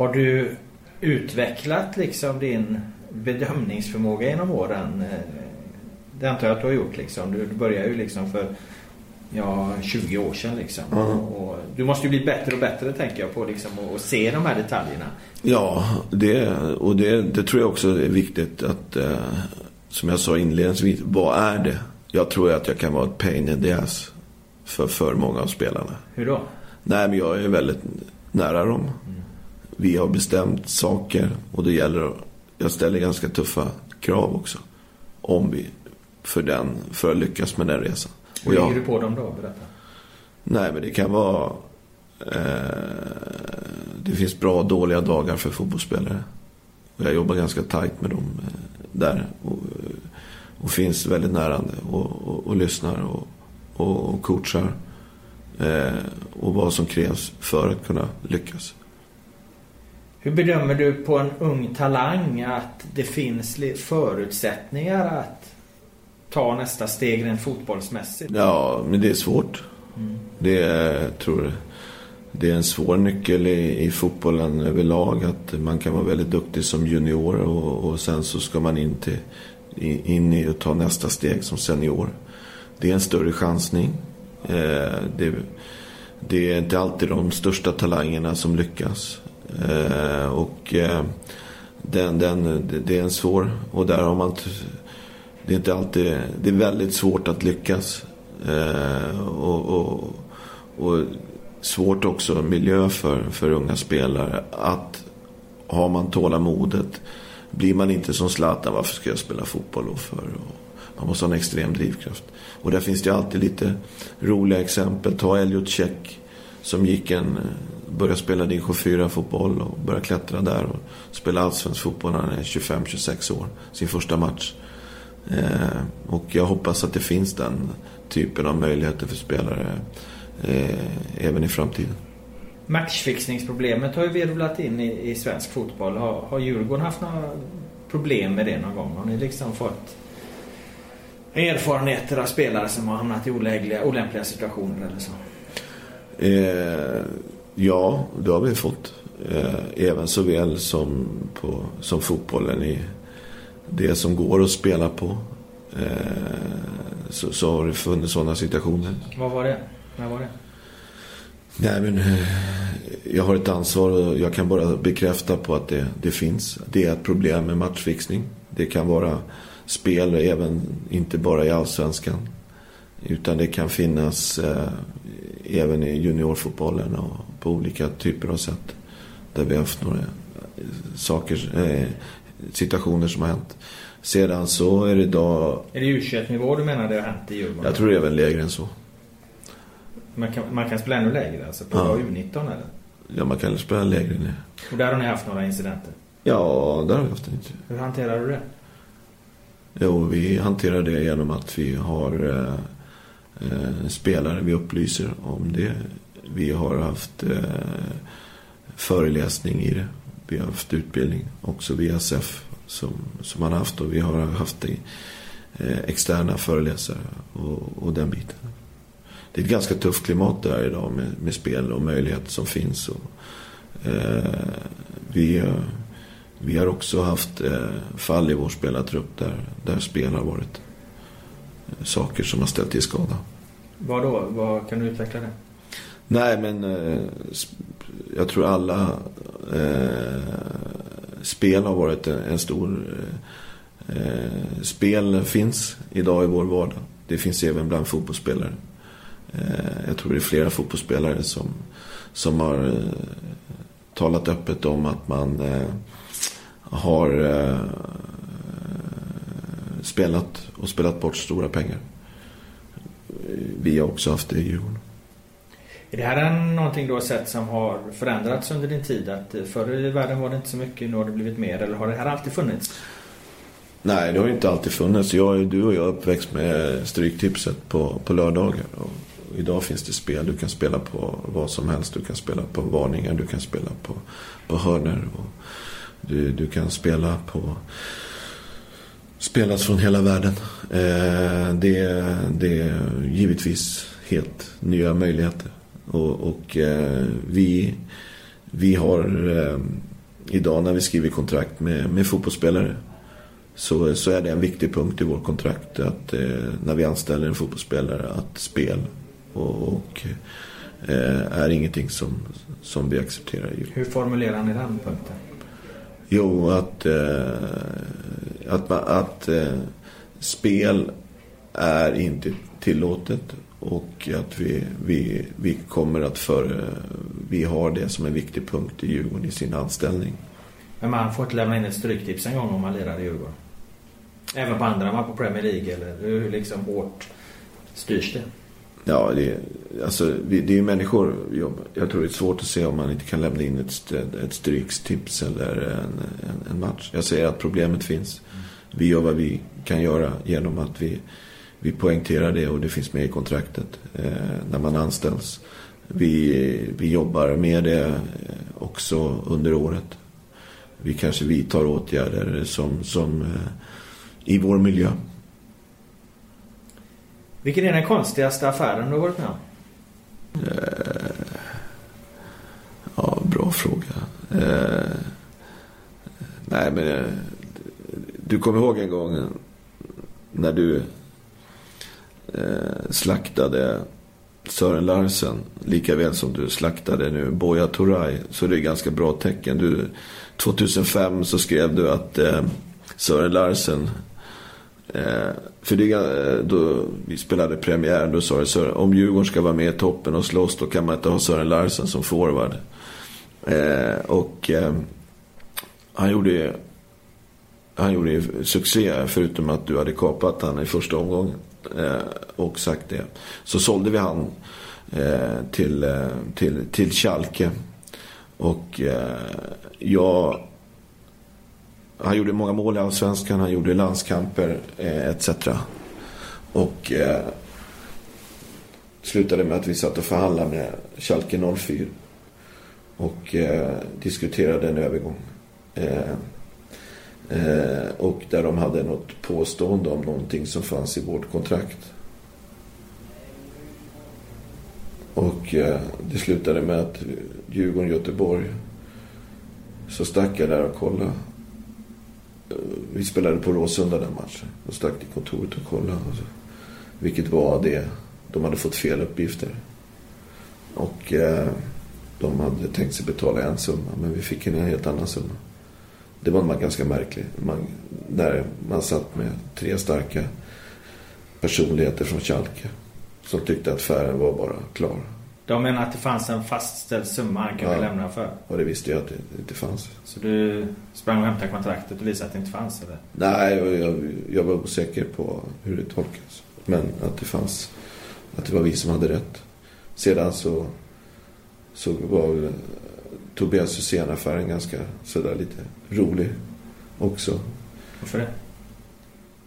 A: Har du utvecklat liksom din bedömningsförmåga genom åren? Det antar jag att du har gjort liksom. Du började ju liksom för ja, 20 år sedan liksom. Mm. Och, du måste ju bli bättre och bättre tänker jag på liksom och, se de här detaljerna.
B: Ja, det, och det, det tror jag också är viktigt att eh, som jag sa inledningsvis, vad är det? Jag tror att jag kan vara ett pain in the ass för, för många av spelarna.
A: Hur då?
B: Nej, men jag är väldigt nära dem. Vi har bestämt saker och det gäller jag ställer ganska tuffa krav också. Om vi, för, den, för att lyckas med den resan.
A: Hur ligger du på dem då? Berätta.
B: Nej, men det kan vara... Eh, det finns bra och dåliga dagar för fotbollsspelare. Och jag jobbar ganska tajt med dem där och, och finns väldigt nära och, och, och lyssnar och, och, coachar. Eh, och vad som krävs för att kunna lyckas.
A: Hur bedömer du på en ung talang att det finns förutsättningar att ta nästa steg rent fotbollsmässigt?
B: Ja, men det är svårt. Mm. Det är, tror det är en svår nyckel i, i fotbollen överlag. Att man kan vara väldigt duktig som junior och, och sen så ska man in, till, in i och ta nästa steg som senior. Det är en större chansning. Eh, det, det, är inte alltid de största talangerna som lyckas. Eh, och eh, den, den, det är en svår och där har man det är inte alltid det är väldigt svårt att lyckas. Eh, och, och, och svårt också miljö för, för unga spelare. Att har man tålamodet blir man inte som Zlatan, varför ska jag spela fotboll då för? Och man måste ha en extrem drivkraft. Och där finns det alltid lite roliga exempel. Ta Elliot Check som gick en, började spela division 4-fotboll och började klättra där och spela allsvensk fotboll när han är 25-26 år. Sin första match. Eh, och jag hoppas att det finns den typen av möjligheter för spelare eh, även i framtiden.
A: Matchfixningsproblemet har ju virvlat in i, i svensk fotboll. Har, har Djurgården haft några problem med det någon gång? Har ni liksom fått erfarenheter av spelare som har hamnat i olägliga, olämpliga situationer eller så?
B: Eh, ja, det har vi fått. Eh, även såväl som, på, som fotbollen i det som går att spela på. Eh, så, så har det funnits sådana situationer.
A: Vad var det? När var det?
B: Nej, men eh, jag har ett ansvar och jag kan bara bekräfta på att det, det finns. Det är ett problem med matchfixning. Det kan vara spel även, inte bara i allsvenskan. Utan det kan finnas eh, även i juniorfotbollen och på olika typer av sätt. Där vi har haft några saker, eh, situationer som har hänt. Sedan så är det idag...
A: Är det U21-nivå du menar det har hänt i Djurgården?
B: Jag tror det är även lägre än så.
A: Man kan, man kan spela ännu lägre, alltså på ja. U19 eller?
B: Ja, man kan spela lägre ner.
A: Och där har ni haft några incidenter?
B: Ja, där har vi haft en incident.
A: Hur hanterar du det?
B: Jo, vi hanterar det genom att vi har eh, eh, spelare vi upplyser om det. Vi har haft eh, föreläsning i det. Vi har haft utbildning också via SEF som, som man har haft och vi har haft eh, externa föreläsare och, och den biten det är ett ganska tufft klimat där idag med, med spel och möjligheter som finns. Och, eh, vi, vi har också haft eh, fall i vår spelartrupp där, där spel har varit eh, saker som har ställt till skada.
A: Vad då? Vad kan du utveckla det?
B: Nej, men eh, jag tror alla eh, spel har varit en, en stor... Eh, eh, spel finns idag i vår vardag. Det finns även bland fotbollsspelare. Eh, jag tror det är flera fotbollsspelare som, som har eh, talat öppet om att man eh, har eh, spelat och spelat bort stora pengar. Vi har också haft det i Djurgården.
A: Är det här någonting du har sett som har förändrats under din tid? Att eh, förr i världen var det inte så mycket, nu har det blivit mer. Eller har det här alltid funnits?
B: Nej, det har inte alltid funnits. Jag, du och jag är uppväxt med Stryktipset på, på lördagar. Och idag finns det spel. Du kan spela på vad som helst. Du kan spela på varningar. Du kan spela på, på hörner. Och du, du kan spela på... Spelas från hela världen. Eh, det, det är givetvis helt nya möjligheter. Och, och eh, vi, vi har eh, idag när vi skriver kontrakt med, med fotbollsspelare så, så är det en viktig punkt i vårt kontrakt att eh, när vi anställer en fotbollsspelare att spel och, och eh, är ingenting som, som vi accepterar.
A: Hur formulerar ni den punkten?
B: Jo, att, eh, att, att eh, spel är inte tillåtet och att vi, vi, vi kommer att för, vi har det som en viktig punkt i Djurgården i sin anställning.
A: Men man får inte lämna in ett stryktips en gång om man lirar i Djurgården? Även på andra, man på Premier League eller hur liksom hårt styrs det?
B: Ja, det, alltså, det är ju människor. Jag tror det är svårt att se om man inte kan lämna in ett, ett strykstips eller en, en, en, match. Jag säger att problemet finns. vi gör vad vi kan göra genom att vi, vi poängterar det och det finns med i kontraktet eh, när man anställs. Vi, vi jobbar med det eh, också under året. Vi kanske vidtar åtgärder som, som eh, i vår miljö.
A: Vilken är den konstigaste affären du har varit med om?
B: Ja, bra fråga. Nej, men du kommer ihåg en gång när du eh, slaktade Sören Larsen lika väl som du slaktade nu Boja Turay. Så det är ganska bra tecken. Du, 2005 så skrev du att eh, Sören Larsen Eh, för det, eh, då vi spelade premiär, då sa det om Djurgården ska vara med i toppen och slåss då kan man inte ha Sören Larsen som forward. Eh, och eh, han gjorde han gjorde succé förutom att du hade kapat han i första omgången. Eh, och sagt det. Så sålde vi han eh, till, eh, till, till Schalke. Och eh, jag han gjorde många mål i Allsvenskan, han gjorde landskamper eh, etc. Och eh, slutade med att vi satt och förhandlade med Schalke 04. Och eh, diskuterade en övergång. Eh, eh, och där de hade något påstående om någonting som fanns i vårt kontrakt. Och eh, det slutade med att Djurgården-Göteborg så stack jag där och kollade. Eh, vi spelade på Råsunda den matchen. Och stack till kontoret och kollade. Alltså, vilket var det. De hade fått fel uppgifter. Och eh, de hade tänkt sig betala en summa. Men vi fick en helt annan summa. Det var man ganska märklig. Man, där man satt med tre starka personligheter från Schalke. Som tyckte att affären var bara klar.
A: De menar att det fanns en fastställd summa han kunde ja, lämna för?
B: och det visste jag att det inte fanns.
A: Så du sprang och hämtade kontraktet och visade att det inte fanns? Eller?
B: Nej, jag, jag var osäker på hur det tolkades. Men att det fanns, att det var vi som hade rätt. Sedan så, så var Tobias Hysén-affären ganska sådär lite rolig också.
A: Varför det?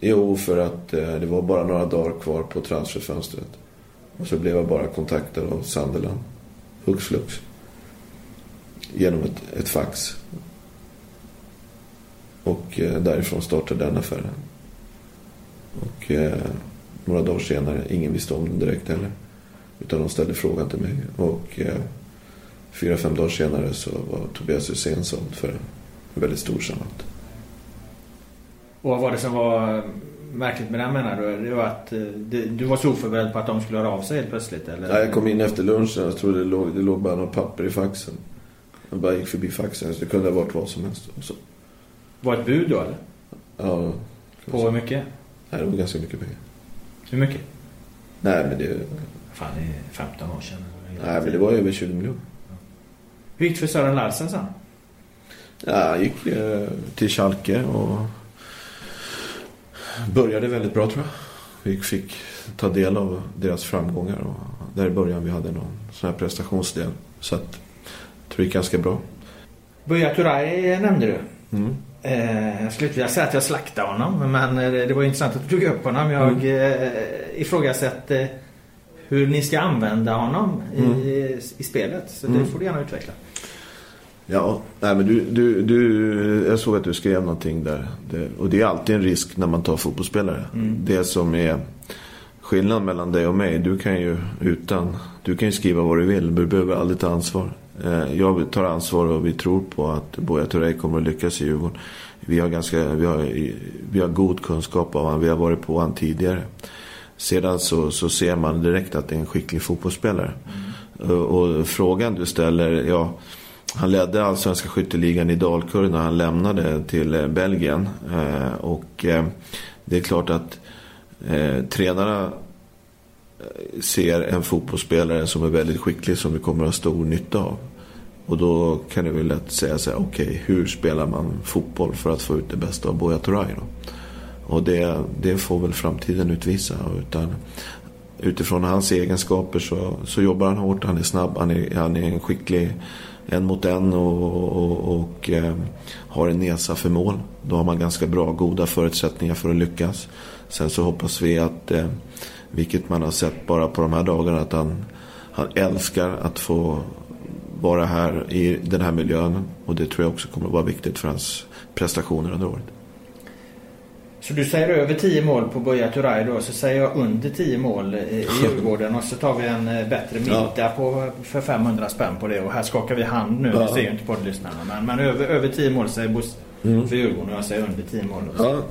B: Jo, för att eh, det var bara några dagar kvar på transferfönstret. Och så blev jag bara kontaktad av Sunderland. Hux flux. Genom ett, ett fax. Och eh, därifrån startade den affären. Och eh, några dagar senare, ingen visste om den direkt heller. Utan de ställde frågan till mig. Och eh, fyra, fem dagar senare så var Tobias Hysén såld för en väldigt stor summa.
A: Och vad var det som var märkligt med den menar du? Det var att eh, du var så oförberedd på att de skulle höra av sig helt plötsligt? Eller?
B: Nej, jag kom in efter lunchen. Jag trodde det låg, det låg bara något papper i faxen. Jag bara gick förbi faxen. Så det kunde ha varit vad som helst. Så.
A: Var ett bud då eller?
B: Ja.
A: På hur mycket?
B: Nej, det var ganska mycket pengar.
A: Hur mycket?
B: Nej, men det...
A: Fan, det är 15 år sedan.
B: Nej, men det var över 20 miljoner.
A: Hur gick det för Sören Larsen sen?
B: Ja, han gick eh, till Schalke och började väldigt bra tror jag. Vi fick ta del av deras framgångar och där i början vi hade någon sån här prestationsdel. Så att jag tror det gick ganska bra.
A: Buya Turay nämnde du.
B: Mm.
A: Eh, jag skulle inte vilja säga att jag slaktade honom men eh, det var intressant att du tog upp honom. Jag mm. eh, ifrågasätter hur ni ska använda honom mm. i, i spelet. Så det mm. får du gärna utveckla.
B: Ja, nej men du, du, du, jag såg att du skrev någonting där. Det, och det är alltid en risk när man tar fotbollsspelare. Mm. Det som är skillnaden mellan dig och mig, du kan ju utan, du kan ju skriva vad du vill, du behöver aldrig ta ansvar. Eh, jag tar ansvar och vi tror på att Boja Turay kommer att lyckas i Djurgården. Vi har, ganska, vi har, vi har god kunskap av honom, vi har varit på honom tidigare. Sedan så, så ser man direkt att det är en skicklig fotbollsspelare. Mm. Och, och frågan du ställer, ja han ledde allsvenska skytteligan i Dalkurd när han lämnade till eh, Belgien. Eh, och eh, det är klart att eh, tränarna ser en fotbollsspelare som är väldigt skicklig som vi kommer att ha stor nytta av. Och då kan det väl lätt säga så här, okej, okay, hur spelar man fotboll för att få ut det bästa av Buya Turay då? Och det, det får väl framtiden utvisa. Utan utifrån hans egenskaper så, så jobbar han hårt. Han är snabb, han är, han är en skicklig en mot en och, och, och eh, har en näsa för mål. Då har man ganska bra, goda förutsättningar för att lyckas. Sen så hoppas vi att, eh, vilket man har sett bara på de här dagarna, att han, han älskar att få vara här i den här miljön. Och det tror jag också kommer att vara viktigt för hans prestationer under året.
A: Så du säger över 10 mål på Buya Turay då, så säger jag under 10 mål i Djurgården och så tar vi en eh, bättre middag ja. på, för 500 spänn på det. Och här skakar vi hand nu, ja. det ser ju inte poddlyssnarna. Men, men över, över 10 mål säger Bosse mm. för Djurgården och jag säger under 10 mål. Ja.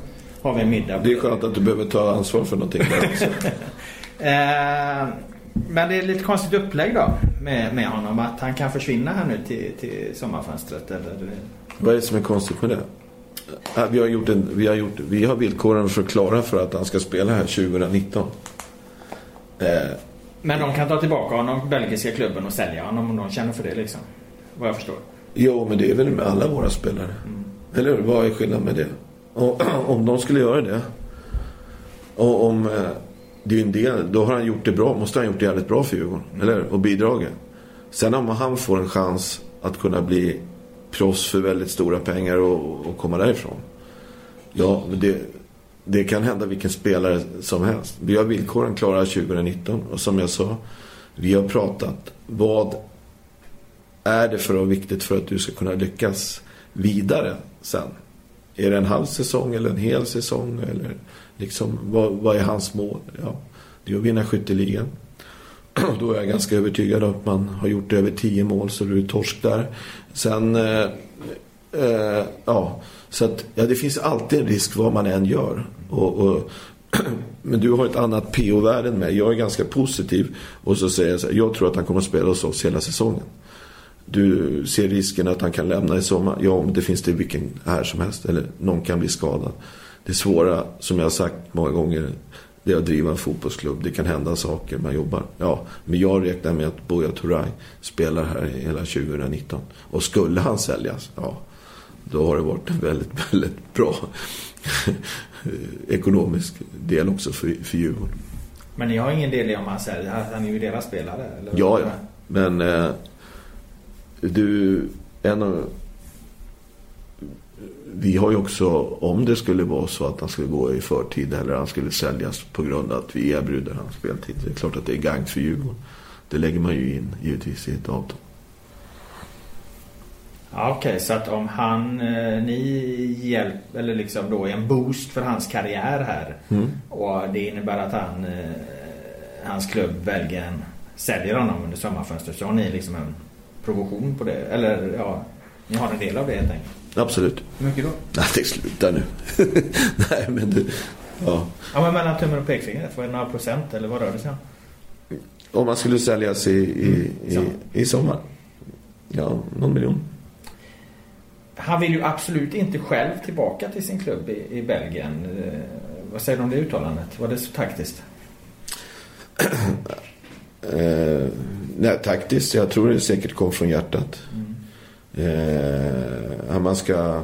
A: har vi en middag.
B: Det är skönt att du behöver ta ansvar för någonting där också.
A: eh, men det är lite konstigt upplägg då med, med honom. Att han kan försvinna här nu till, till sommarfönstret. Eller?
B: Vad är det som är konstigt med det? Vi har, gjort en, vi, har gjort, vi har villkoren förklara för att han ska spela här 2019.
A: Eh. Men de kan ta tillbaka honom, belgiska klubben, och sälja honom om de känner för det liksom? Vad jag förstår.
B: Jo, men det är väl med alla våra spelare. Mm. Eller hur? Vad är skillnaden med det? Och, om de skulle göra det. Och om... Eh, det är en del, då har han gjort det bra. Måste han ha gjort det jävligt bra för Djurgården. Mm. Eller Och bidragit. Sen om han får en chans att kunna bli proffs för väldigt stora pengar och, och komma därifrån. Ja, men det, det kan hända vilken spelare som helst. Vi har villkoren klara 2019 och som jag sa, vi har pratat. Vad är det för viktigt för att du ska kunna lyckas vidare sen? Är det en halv säsong eller en hel säsong? Eller liksom, vad, vad är hans mål? Ja, det är att vinna skytteligan. Då är jag ganska övertygad om att man har gjort över 10 mål så du är torsk där. Sen, eh, eh, ja, så att ja, det finns alltid en risk vad man än gör. Och, och men du har ett annat PO-värde än mig. Jag är ganska positiv. Och så säger jag så här, jag tror att han kommer att spela hos oss hela säsongen. Du ser risken att han kan lämna i sommar. Ja, men det finns det vilken här som helst. Eller någon kan bli skadad. Det svåra, som jag har sagt många gånger, det är att driva en fotbollsklubb. Det kan hända saker, man jobbar. Ja, men jag räknar med att Buya Turay spelar här hela 2019. Och skulle han säljas, ja, då har det varit en väldigt, väldigt bra ekonomisk del också för, för Djurgården.
A: Men ni har ingen del i om han säljer? Han är ju deras spelare? Eller?
B: Ja, ja. Men eh, du, en av vi har ju också, om det skulle vara så att han skulle gå i förtid eller han skulle säljas på grund av att vi erbjuder hans speltid. Det är klart att det är gagn för Djurgården. Det lägger man ju in givetvis i ett avtal.
A: Ja, Okej, okay, så att om han, eh, ni hjälper, eller liksom då en boost för hans karriär här. Mm. Och det innebär att han, eh, hans klubb väljer en, säljer honom under sommarfönstret. Så har ni liksom en provision på det. Eller ja, ni har en del av det helt enkelt.
B: Absolut.
A: Hur mycket då?
B: Nej, det slutar nu. Nej, men du... Ja.
A: ja, men mellan tummen och pekfingret, vad är det, några procent eller vad rör det sig om?
B: Om man skulle säljas i, i, mm. i, i sommar? Ja, någon miljon.
A: Han vill ju absolut inte själv tillbaka till sin klubb i, i Belgien. Eh, vad säger du om det uttalandet? Var det så taktiskt?
B: eh, nej, taktiskt. Jag tror det säkert kom från hjärtat. Mm. Eh, man ska...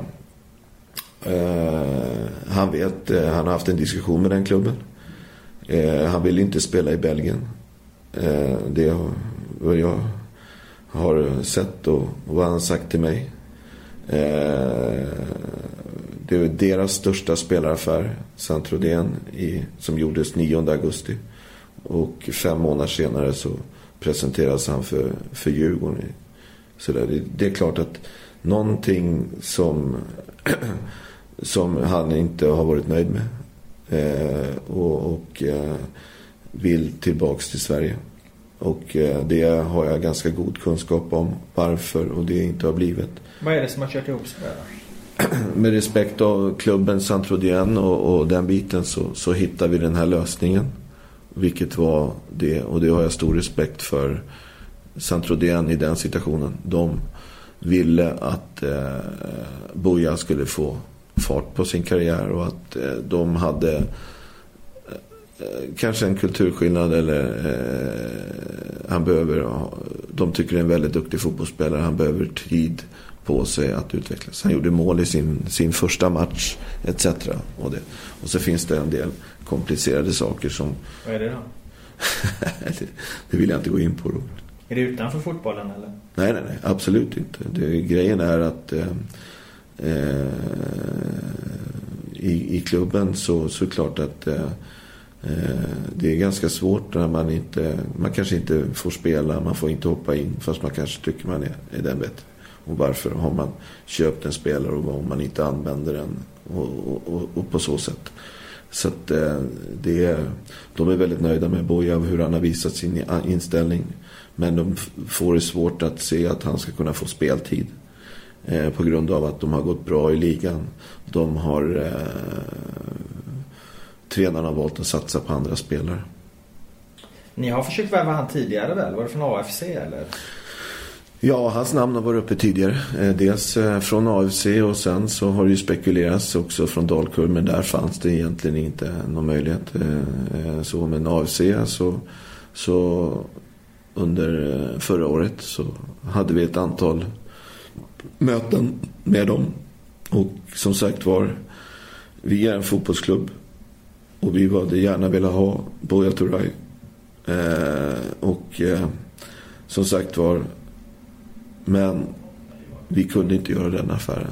B: Eh, han vet, eh, han har haft en diskussion med den klubben. Eh, han vill inte spela i Belgien. Eh, det vad jag har sett och, vad han har sagt till mig. Eh, det är deras största spelaraffär, Santrodén, i, som gjordes 9 augusti. Och fem månader senare så presenteras han för, för Djurgården så det, det är klart att någonting som, som han inte har varit nöjd med. Eh, och, och eh, vill tillbaks till Sverige. Och eh, det har jag ganska god kunskap om varför och det inte har blivit.
A: Vad är det som har kört ihop sig
B: Med respekt av klubben Santrodien och, och den biten så, så hittar vi den här lösningen. Vilket var det och det har jag stor respekt för Santrodén i den situationen. De ville att eh, Boja skulle få fart på sin karriär och att eh, de hade eh, kanske en kulturskillnad eller eh, han behöver, de tycker det är en väldigt duktig fotbollsspelare. Han behöver tid på sig att utvecklas. Han gjorde mål i sin, sin första match etc. Och, det. och så finns det en del komplicerade saker som...
A: Vad är det då?
B: det vill jag inte gå in på då.
A: Är det utanför fotbollen eller?
B: Nej, nej, nej. Absolut inte. Det, grejen är att eh, eh, i, i klubben så, så är det klart att eh, eh, det är ganska svårt när man inte, man kanske inte får spela, man får inte hoppa in fast man kanske tycker man är, är den bättre. Och varför har man köpt en spelare och om man inte använder den och, och, och på så sätt. Så att eh, det är, de är väldigt nöjda med Boja och hur han har visat sin inställning. Men de får det svårt att se att han ska kunna få speltid. Eh, på grund av att de har gått bra i ligan. De har... Eh, tränarna har valt att satsa på andra spelare.
A: Ni har försökt värva han tidigare väl? Var det från AFC eller?
B: Ja, hans namn har varit uppe tidigare. Eh, dels eh, från AFC och sen så har det ju spekulerats också från Dalkurd. Men där fanns det egentligen inte någon möjlighet. Eh, så med AFC så, så under eh, förra året så hade vi ett antal möten med dem. Och som sagt var, vi är en fotbollsklubb. Och vi hade gärna velat ha Buya Turay. Eh, och eh, som sagt var, men vi kunde inte göra den affären.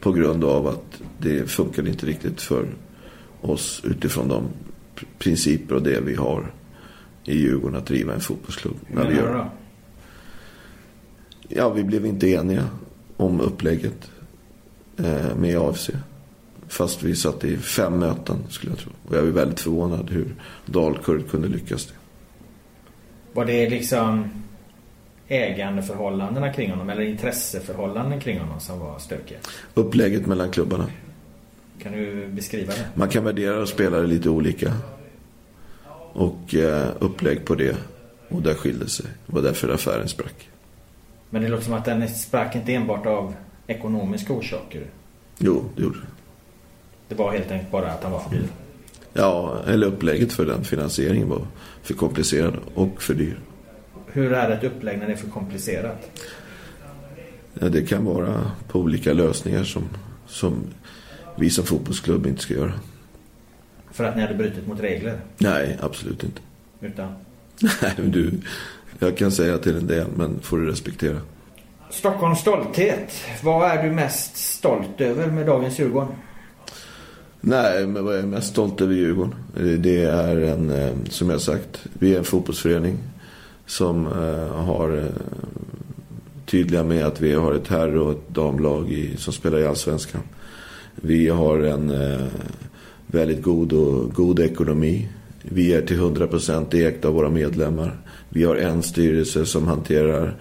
B: På grund av att det funkade inte riktigt för oss utifrån de principer och det vi har i Djurgården att driva en fotbollsklubb.
A: När vi gör.
B: Ja, vi blev inte eniga om upplägget eh, med AFC. Fast vi satt i fem möten skulle jag tro. Och jag är väldigt förvånad hur Dalkurd kunde lyckas det.
A: Var det liksom ägandeförhållandena kring honom eller intresseförhållanden kring honom som var stökiga?
B: Upplägget mellan klubbarna.
A: Kan du beskriva det?
B: Man kan värdera spelare lite olika. Och eh, upplägg på det. Och där skilde sig. Det var därför affären sprack.
A: Men det låter som att den sprack inte enbart av ekonomiska orsaker.
B: Jo, det gjorde det.
A: Det var helt enkelt bara att han var för dyr.
B: Ja, eller upplägget för den finansieringen var för komplicerad och för dyr.
A: Hur är ett upplägg när det är för komplicerat?
B: Ja, det kan vara på olika lösningar som, som vi som fotbollsklubb inte ska göra.
A: För att ni hade brutit mot regler?
B: Nej, absolut inte.
A: Utan?
B: Nej, du... Jag kan säga till en del, men får du respektera.
A: Stockholms stolthet. Vad är du mest stolt över med dagens Djurgården?
B: Nej, men vad jag är mest stolt över Djurgården? Det är en, eh, som jag sagt, vi är en fotbollsförening som eh, har eh, tydliga med att vi har ett herr och ett damlag i, som spelar i Allsvenskan. Vi har en eh, väldigt god, och, god ekonomi. Vi är till 100% ägda av våra medlemmar. Vi har en styrelse som hanterar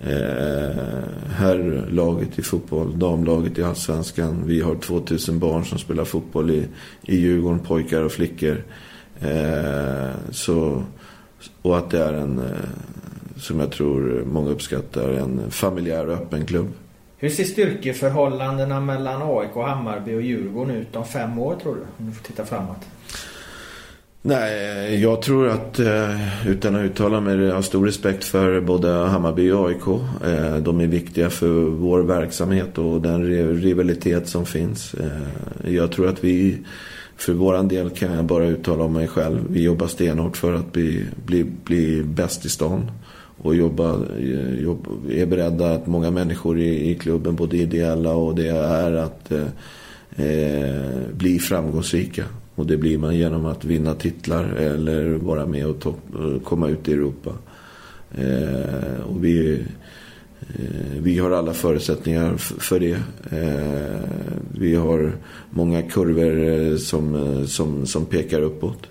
B: eh, herrlaget i fotboll, damlaget i Allsvenskan. Vi har 2000 barn som spelar fotboll i, i Djurgården, pojkar och flickor. Eh, så och att det är en, eh, som jag tror många uppskattar, en familjär och öppen klubb.
A: Hur ser styrkeförhållandena mellan AIK, Hammarby och Djurgården ut om fem år tror du? Om du får titta framåt.
B: Nej, jag tror att eh, utan att uttala mig, jag har stor respekt för både Hammarby och AIK. Eh, de är viktiga för vår verksamhet och den rivalitet som finns. Eh, jag tror att vi för våran del kan jag bara uttala om mig själv. Vi jobbar stenhårt för att bli, bli, bli bäst i stan. Och jobba, eh, jobba, är beredda att många människor i, i klubben, både ideella och det är att eh, eh, bli framgångsrika. Och det blir man genom att vinna titlar eller vara med och topp, eh, komma ut i Europa. Eh, och vi Eh, vi har alla förutsättningar för det. Eh, vi har många kurvor eh, som, som, som pekar uppåt.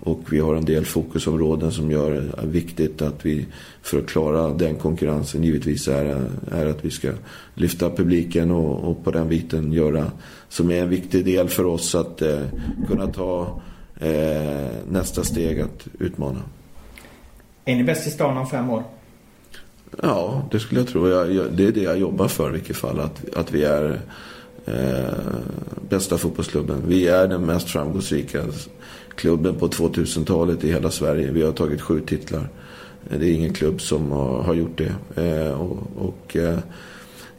B: Och vi har en del fokusområden som gör det viktigt att vi för att klara den konkurrensen givetvis är, är att vi ska lyfta publiken och, och på den biten göra som är en viktig del för oss att eh, kunna ta eh, nästa steg att utmana.
A: Är ni bäst i stan om fem år?
B: Ja, det skulle jag tro. Jag, jag, det är det jag jobbar för i vilket fall. Att, att vi är eh, bästa fotbollsklubben. Vi är den mest framgångsrika klubben på 2000-talet i hela Sverige. Vi har tagit sju titlar. Det är ingen klubb som har, gjort det. Eh, och, och eh,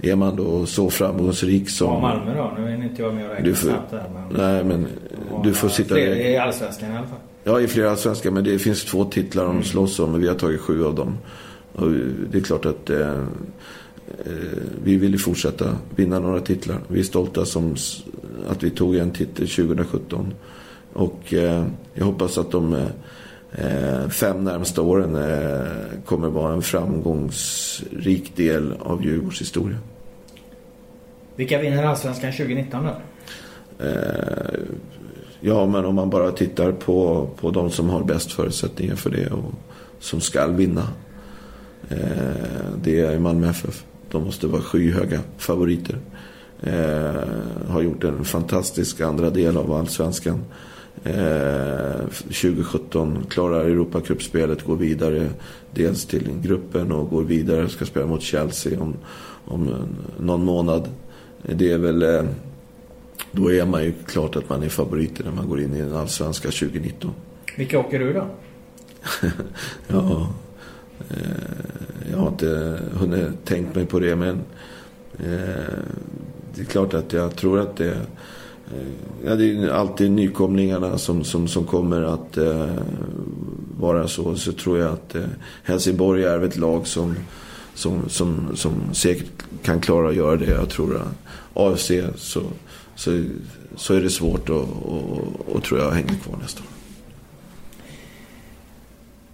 B: är man då så framgångsrik som...
A: Ja, Malmö då? Nu är inte jag med och räknar snabbt här.
B: Men... Nej, men du får sitta...
A: Fler i Allsvenskan i alla fall.
B: Ja, i flera svenska, men det finns två titlar de slåss om och vi har tagit sju av dem. Och det är klart att eh, eh vi vill fortsätta vinna några titlar. Vi är stolta som att vi tog en titel 2017. Och eh, jag hoppas att de eh, fem närmsta åren eh, kommer vara en framgångsrik del av Djurgårds historia.
A: Vilka vinner Allsvenskan 2019 då?
B: Ja, men om man bara tittar på, på de som har bäst förutsättningar för det och som ska vinna. Det är Malmö FF. De måste vara skyhöga favoriter. Har gjort en fantastisk andra del av Allsvenskan. Eh, 2017 klarar Europacupspelet, går vidare dels till gruppen och går vidare. Ska spela mot Chelsea om, om någon månad. Det är väl... Eh, då är man ju klart att man är favoriter när man går in i den allsvenska 2019.
A: Vilka åker du då?
B: ja, eh, jag har inte hunnit tänkt mig på det men eh, det är klart att jag tror att det Eh, ja, det är alltid nykomlingarna som, som, som kommer att eh, vara så. Så tror jag att eh, Helsingborg är ett lag som, som, som, som säkert kan klara att göra det. Jag tror att AFC så, så, så är det svårt och, och, och tror jag hänger kvar nästa år.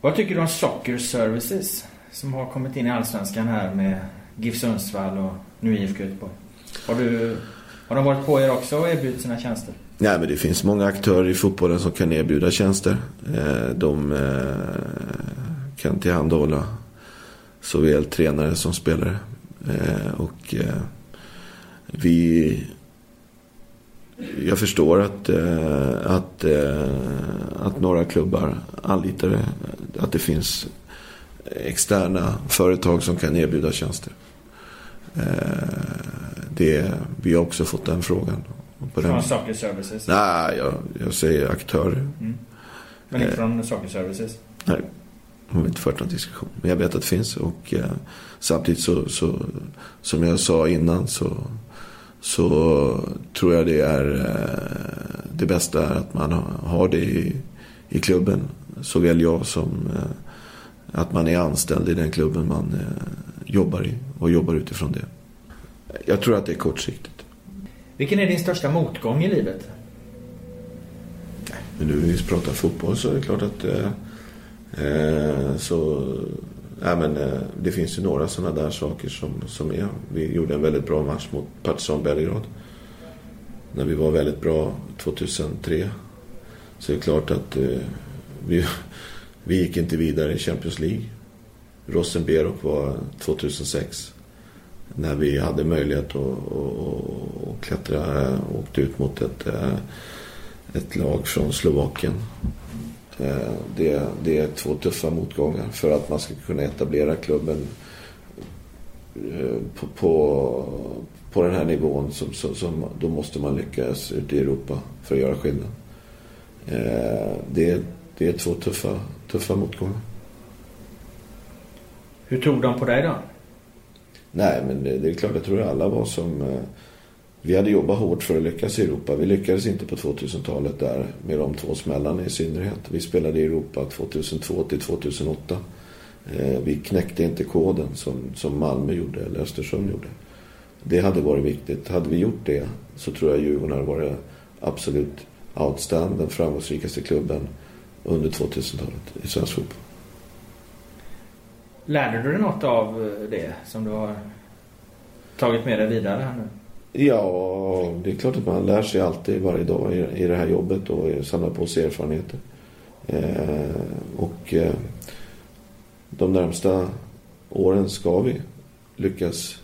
A: Vad tycker du om Soccer Services som har kommit in i Allsvenskan här med GIF Sundsvall och nu IFK Göteborg? Har, du, har de varit på er också och erbjudit sina tjänster?
B: Nej, men det finns många aktörer i fotbollen som kan erbjuda tjänster. Eh, de eh, kan tillhandahålla såväl tränare som spelare. Eh, och vi... Jag förstår att, att, att några klubbar anlitar det. Att det finns externa företag som kan erbjuda tjänster. Det, vi har också fått den frågan.
A: På från den... Soccer Services?
B: Nej, jag, jag säger aktörer.
A: Mm. Men inte från Soccer Services?
B: Nej, har inte fört någon diskussion. Men jag vet att det finns och eh, samtidigt så, så, som jag sa innan så, så tror jag det är eh, det bästa är att man har det i, i klubben. Såväl jag som eh, att man är anställd i den klubben man eh, jobbar i och jobbar utifrån det. Jag tror att det är kortsiktigt.
A: Vilken är din största motgång i livet?
B: Men nu vi pratar fotboll så är det klart att eh, eh, så, ja, men, eh, det finns ju några sådana där saker som, som är. Vi gjorde en väldigt bra match mot Partizan Belgrad. När vi var väldigt bra 2003. Så är det klart att eh, vi, vi gick inte vidare i Champions League. Rosenberg var 2006 när vi hade möjlighet att, att, att klättra och åkte ut mot ett, eh, ett lag från Slovakien. Eh, det, det är två tuffa motgångar för att man ska kunna etablera klubben på, på, på den här nivån. Som, som, som, då måste man lyckas ute i Europa för att göra skillnad. Det, det är två tuffa, tuffa motgångar.
A: Hur tog de på dig då?
B: Nej, men det, det är klart, jag tror alla var som... Eh, vi hade jobbat hårt för att lyckas i Europa. Vi lyckades inte på 2000-talet där med de två smällarna i synnerhet. Vi spelade i Europa 2002 till 2008. Eh, vi knäckte inte koden som, som Malmö gjorde eller Östersund gjorde. Det hade varit viktigt. Hade vi gjort det så tror jag Djurgården hade varit absolut outstanding, den framgångsrikaste klubben under 2000-talet i svensk fotboll.
A: Lärde du dig något av eh, det som du har tagit med dig vidare här nu?
B: Ja, det är klart att man lär sig alltid varje dag i, det här jobbet och samlar på sig erfarenheter. Eh, och eh, de närmsta åren ska vi lyckas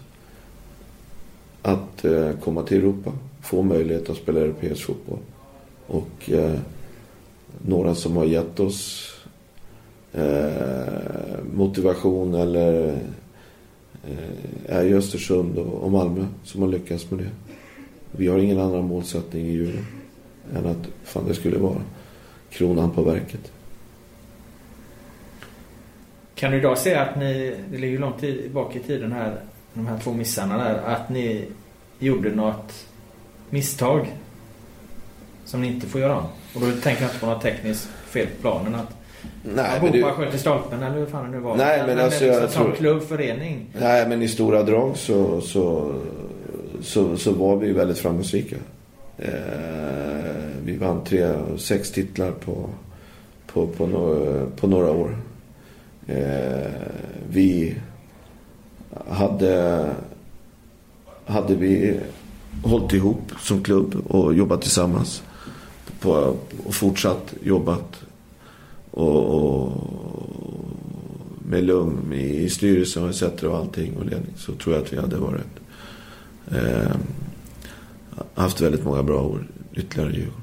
B: att eh, komma till Europa, få möjlighet att spela europeisk fotboll. Och eh, några som har gett oss eh, motivation eller eh, är ju Östersund och, Malmö som har lyckats med det. Vi har ingen annan målsättning i julen än att fan det skulle vara kronan på verket.
A: Kan du idag säga att ni, det ligger långt bak i tiden här, de här två missarna där, att ni gjorde något misstag som ni inte får göra om? Och då tänker jag inte på något tekniskt fel på planen. Att
B: Nej, men det,
A: sköt i stolpen eller hur fan det nu var.
B: Nej, men alltså,
A: liksom
B: jag
A: som
B: tror-
A: klubb, förening.
B: nej, men i stora drag så, så, så, så var vi väldigt framgångsrika. Eh, vi vann tre, sex titlar på, på, på, några, på några år. Eh, vi hade, hade vi hållit ihop som klubb och jobbat tillsammans på, och fortsatt jobbat och, och med lugn i styrelsen och etc. och allting och ledning så tror jag att vi hade varit eh, haft väldigt många bra år ytterligare i Djurgården.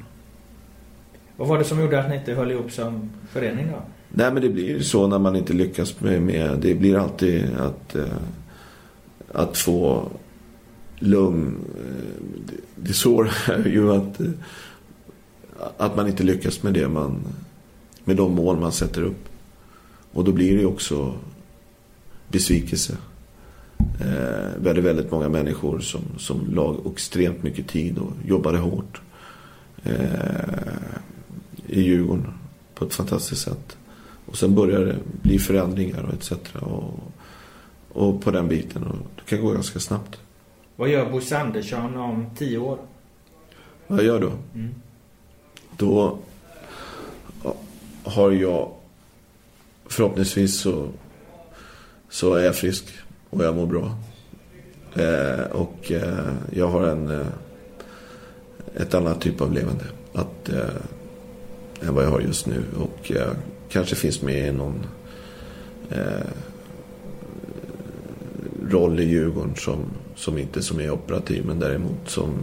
A: Vad var det som gjorde att ni inte höll ihop som förening då?
B: Nej men det blir så när man inte lyckas med, med det blir alltid att eh, att få lugn. Eh, det, det svåra är ju att eh, att man inte lyckas med det man med de mål man sätter upp. Och då blir det ju också besvikelse. Eh, hade väldigt många människor som, som lag extremt mycket tid och jobbade hårt. Eh, I Djurgården på ett fantastiskt sätt. Och sen börjar det bli förändringar och etc. Och, och på den biten. Och det kan gå ganska snabbt.
A: Vad gör Bosse Andersson om tio år?
B: Vad jag gör då?
A: Mm.
B: Då har jag förhoppningsvis så, så är jag frisk och jag mår bra. Eh, och eh, jag har en eh, ett annat typ av levande att, eh, än vad jag har just nu. Och eh, kanske finns med i någon eh, roll i Djurgården som, som inte som är operativ men däremot som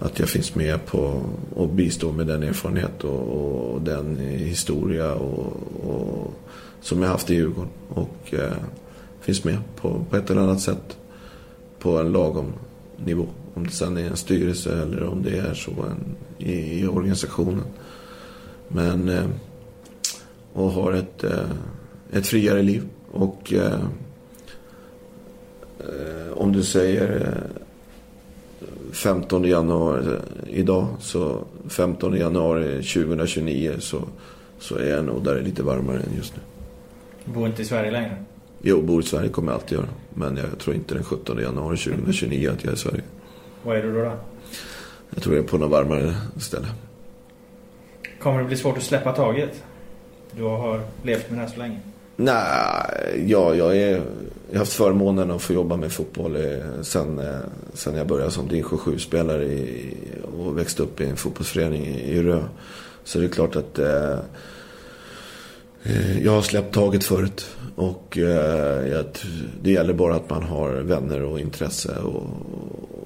B: att jag finns med på och bistår med den erfarenhet och, och den historia och, och, som jag haft i Djurgården. Och eh, finns med på, på ett eller annat sätt på en lagom nivå. Om det sen är en styrelse eller om det är så en, i, i organisationen. Men eh, och har ett, eh, ett friare liv. Och eh, eh, om du säger eh, 15 januari idag så 15 januari 2029 så, så är jag nog där det är lite varmare än just nu.
A: Bor inte i Sverige längre?
B: Jo, bor i Sverige kommer jag alltid göra. Men jag tror inte den 17 januari 2029 att jag är i Sverige.
A: Vad är du då? då?
B: Jag tror jag är på något varmare ställe.
A: Kommer det bli svårt att släppa taget? Du har levt med det här så länge.
B: Nej, ja, jag, är, jag har haft förmånen att få jobba med fotboll eh, sen, eh, sen jag började som division 7-spelare i, och växte upp i en fotbollsförening i, i Rö. Så det är klart att eh, eh, jag har släppt taget förut. Och eh, det gäller bara att man har vänner och intresse och,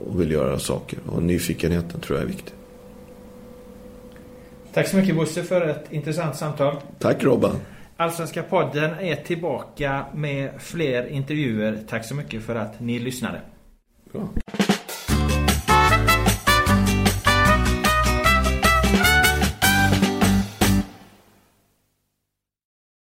B: och vill göra saker. Och nyfikenheten tror jag är viktig.
A: Tack så mycket Bosse för ett intressant samtal.
B: Tack Robban.
A: Allsvenska podden är tillbaka med fler intervjuer. Tack så mycket för att ni lyssnade.
B: Bra.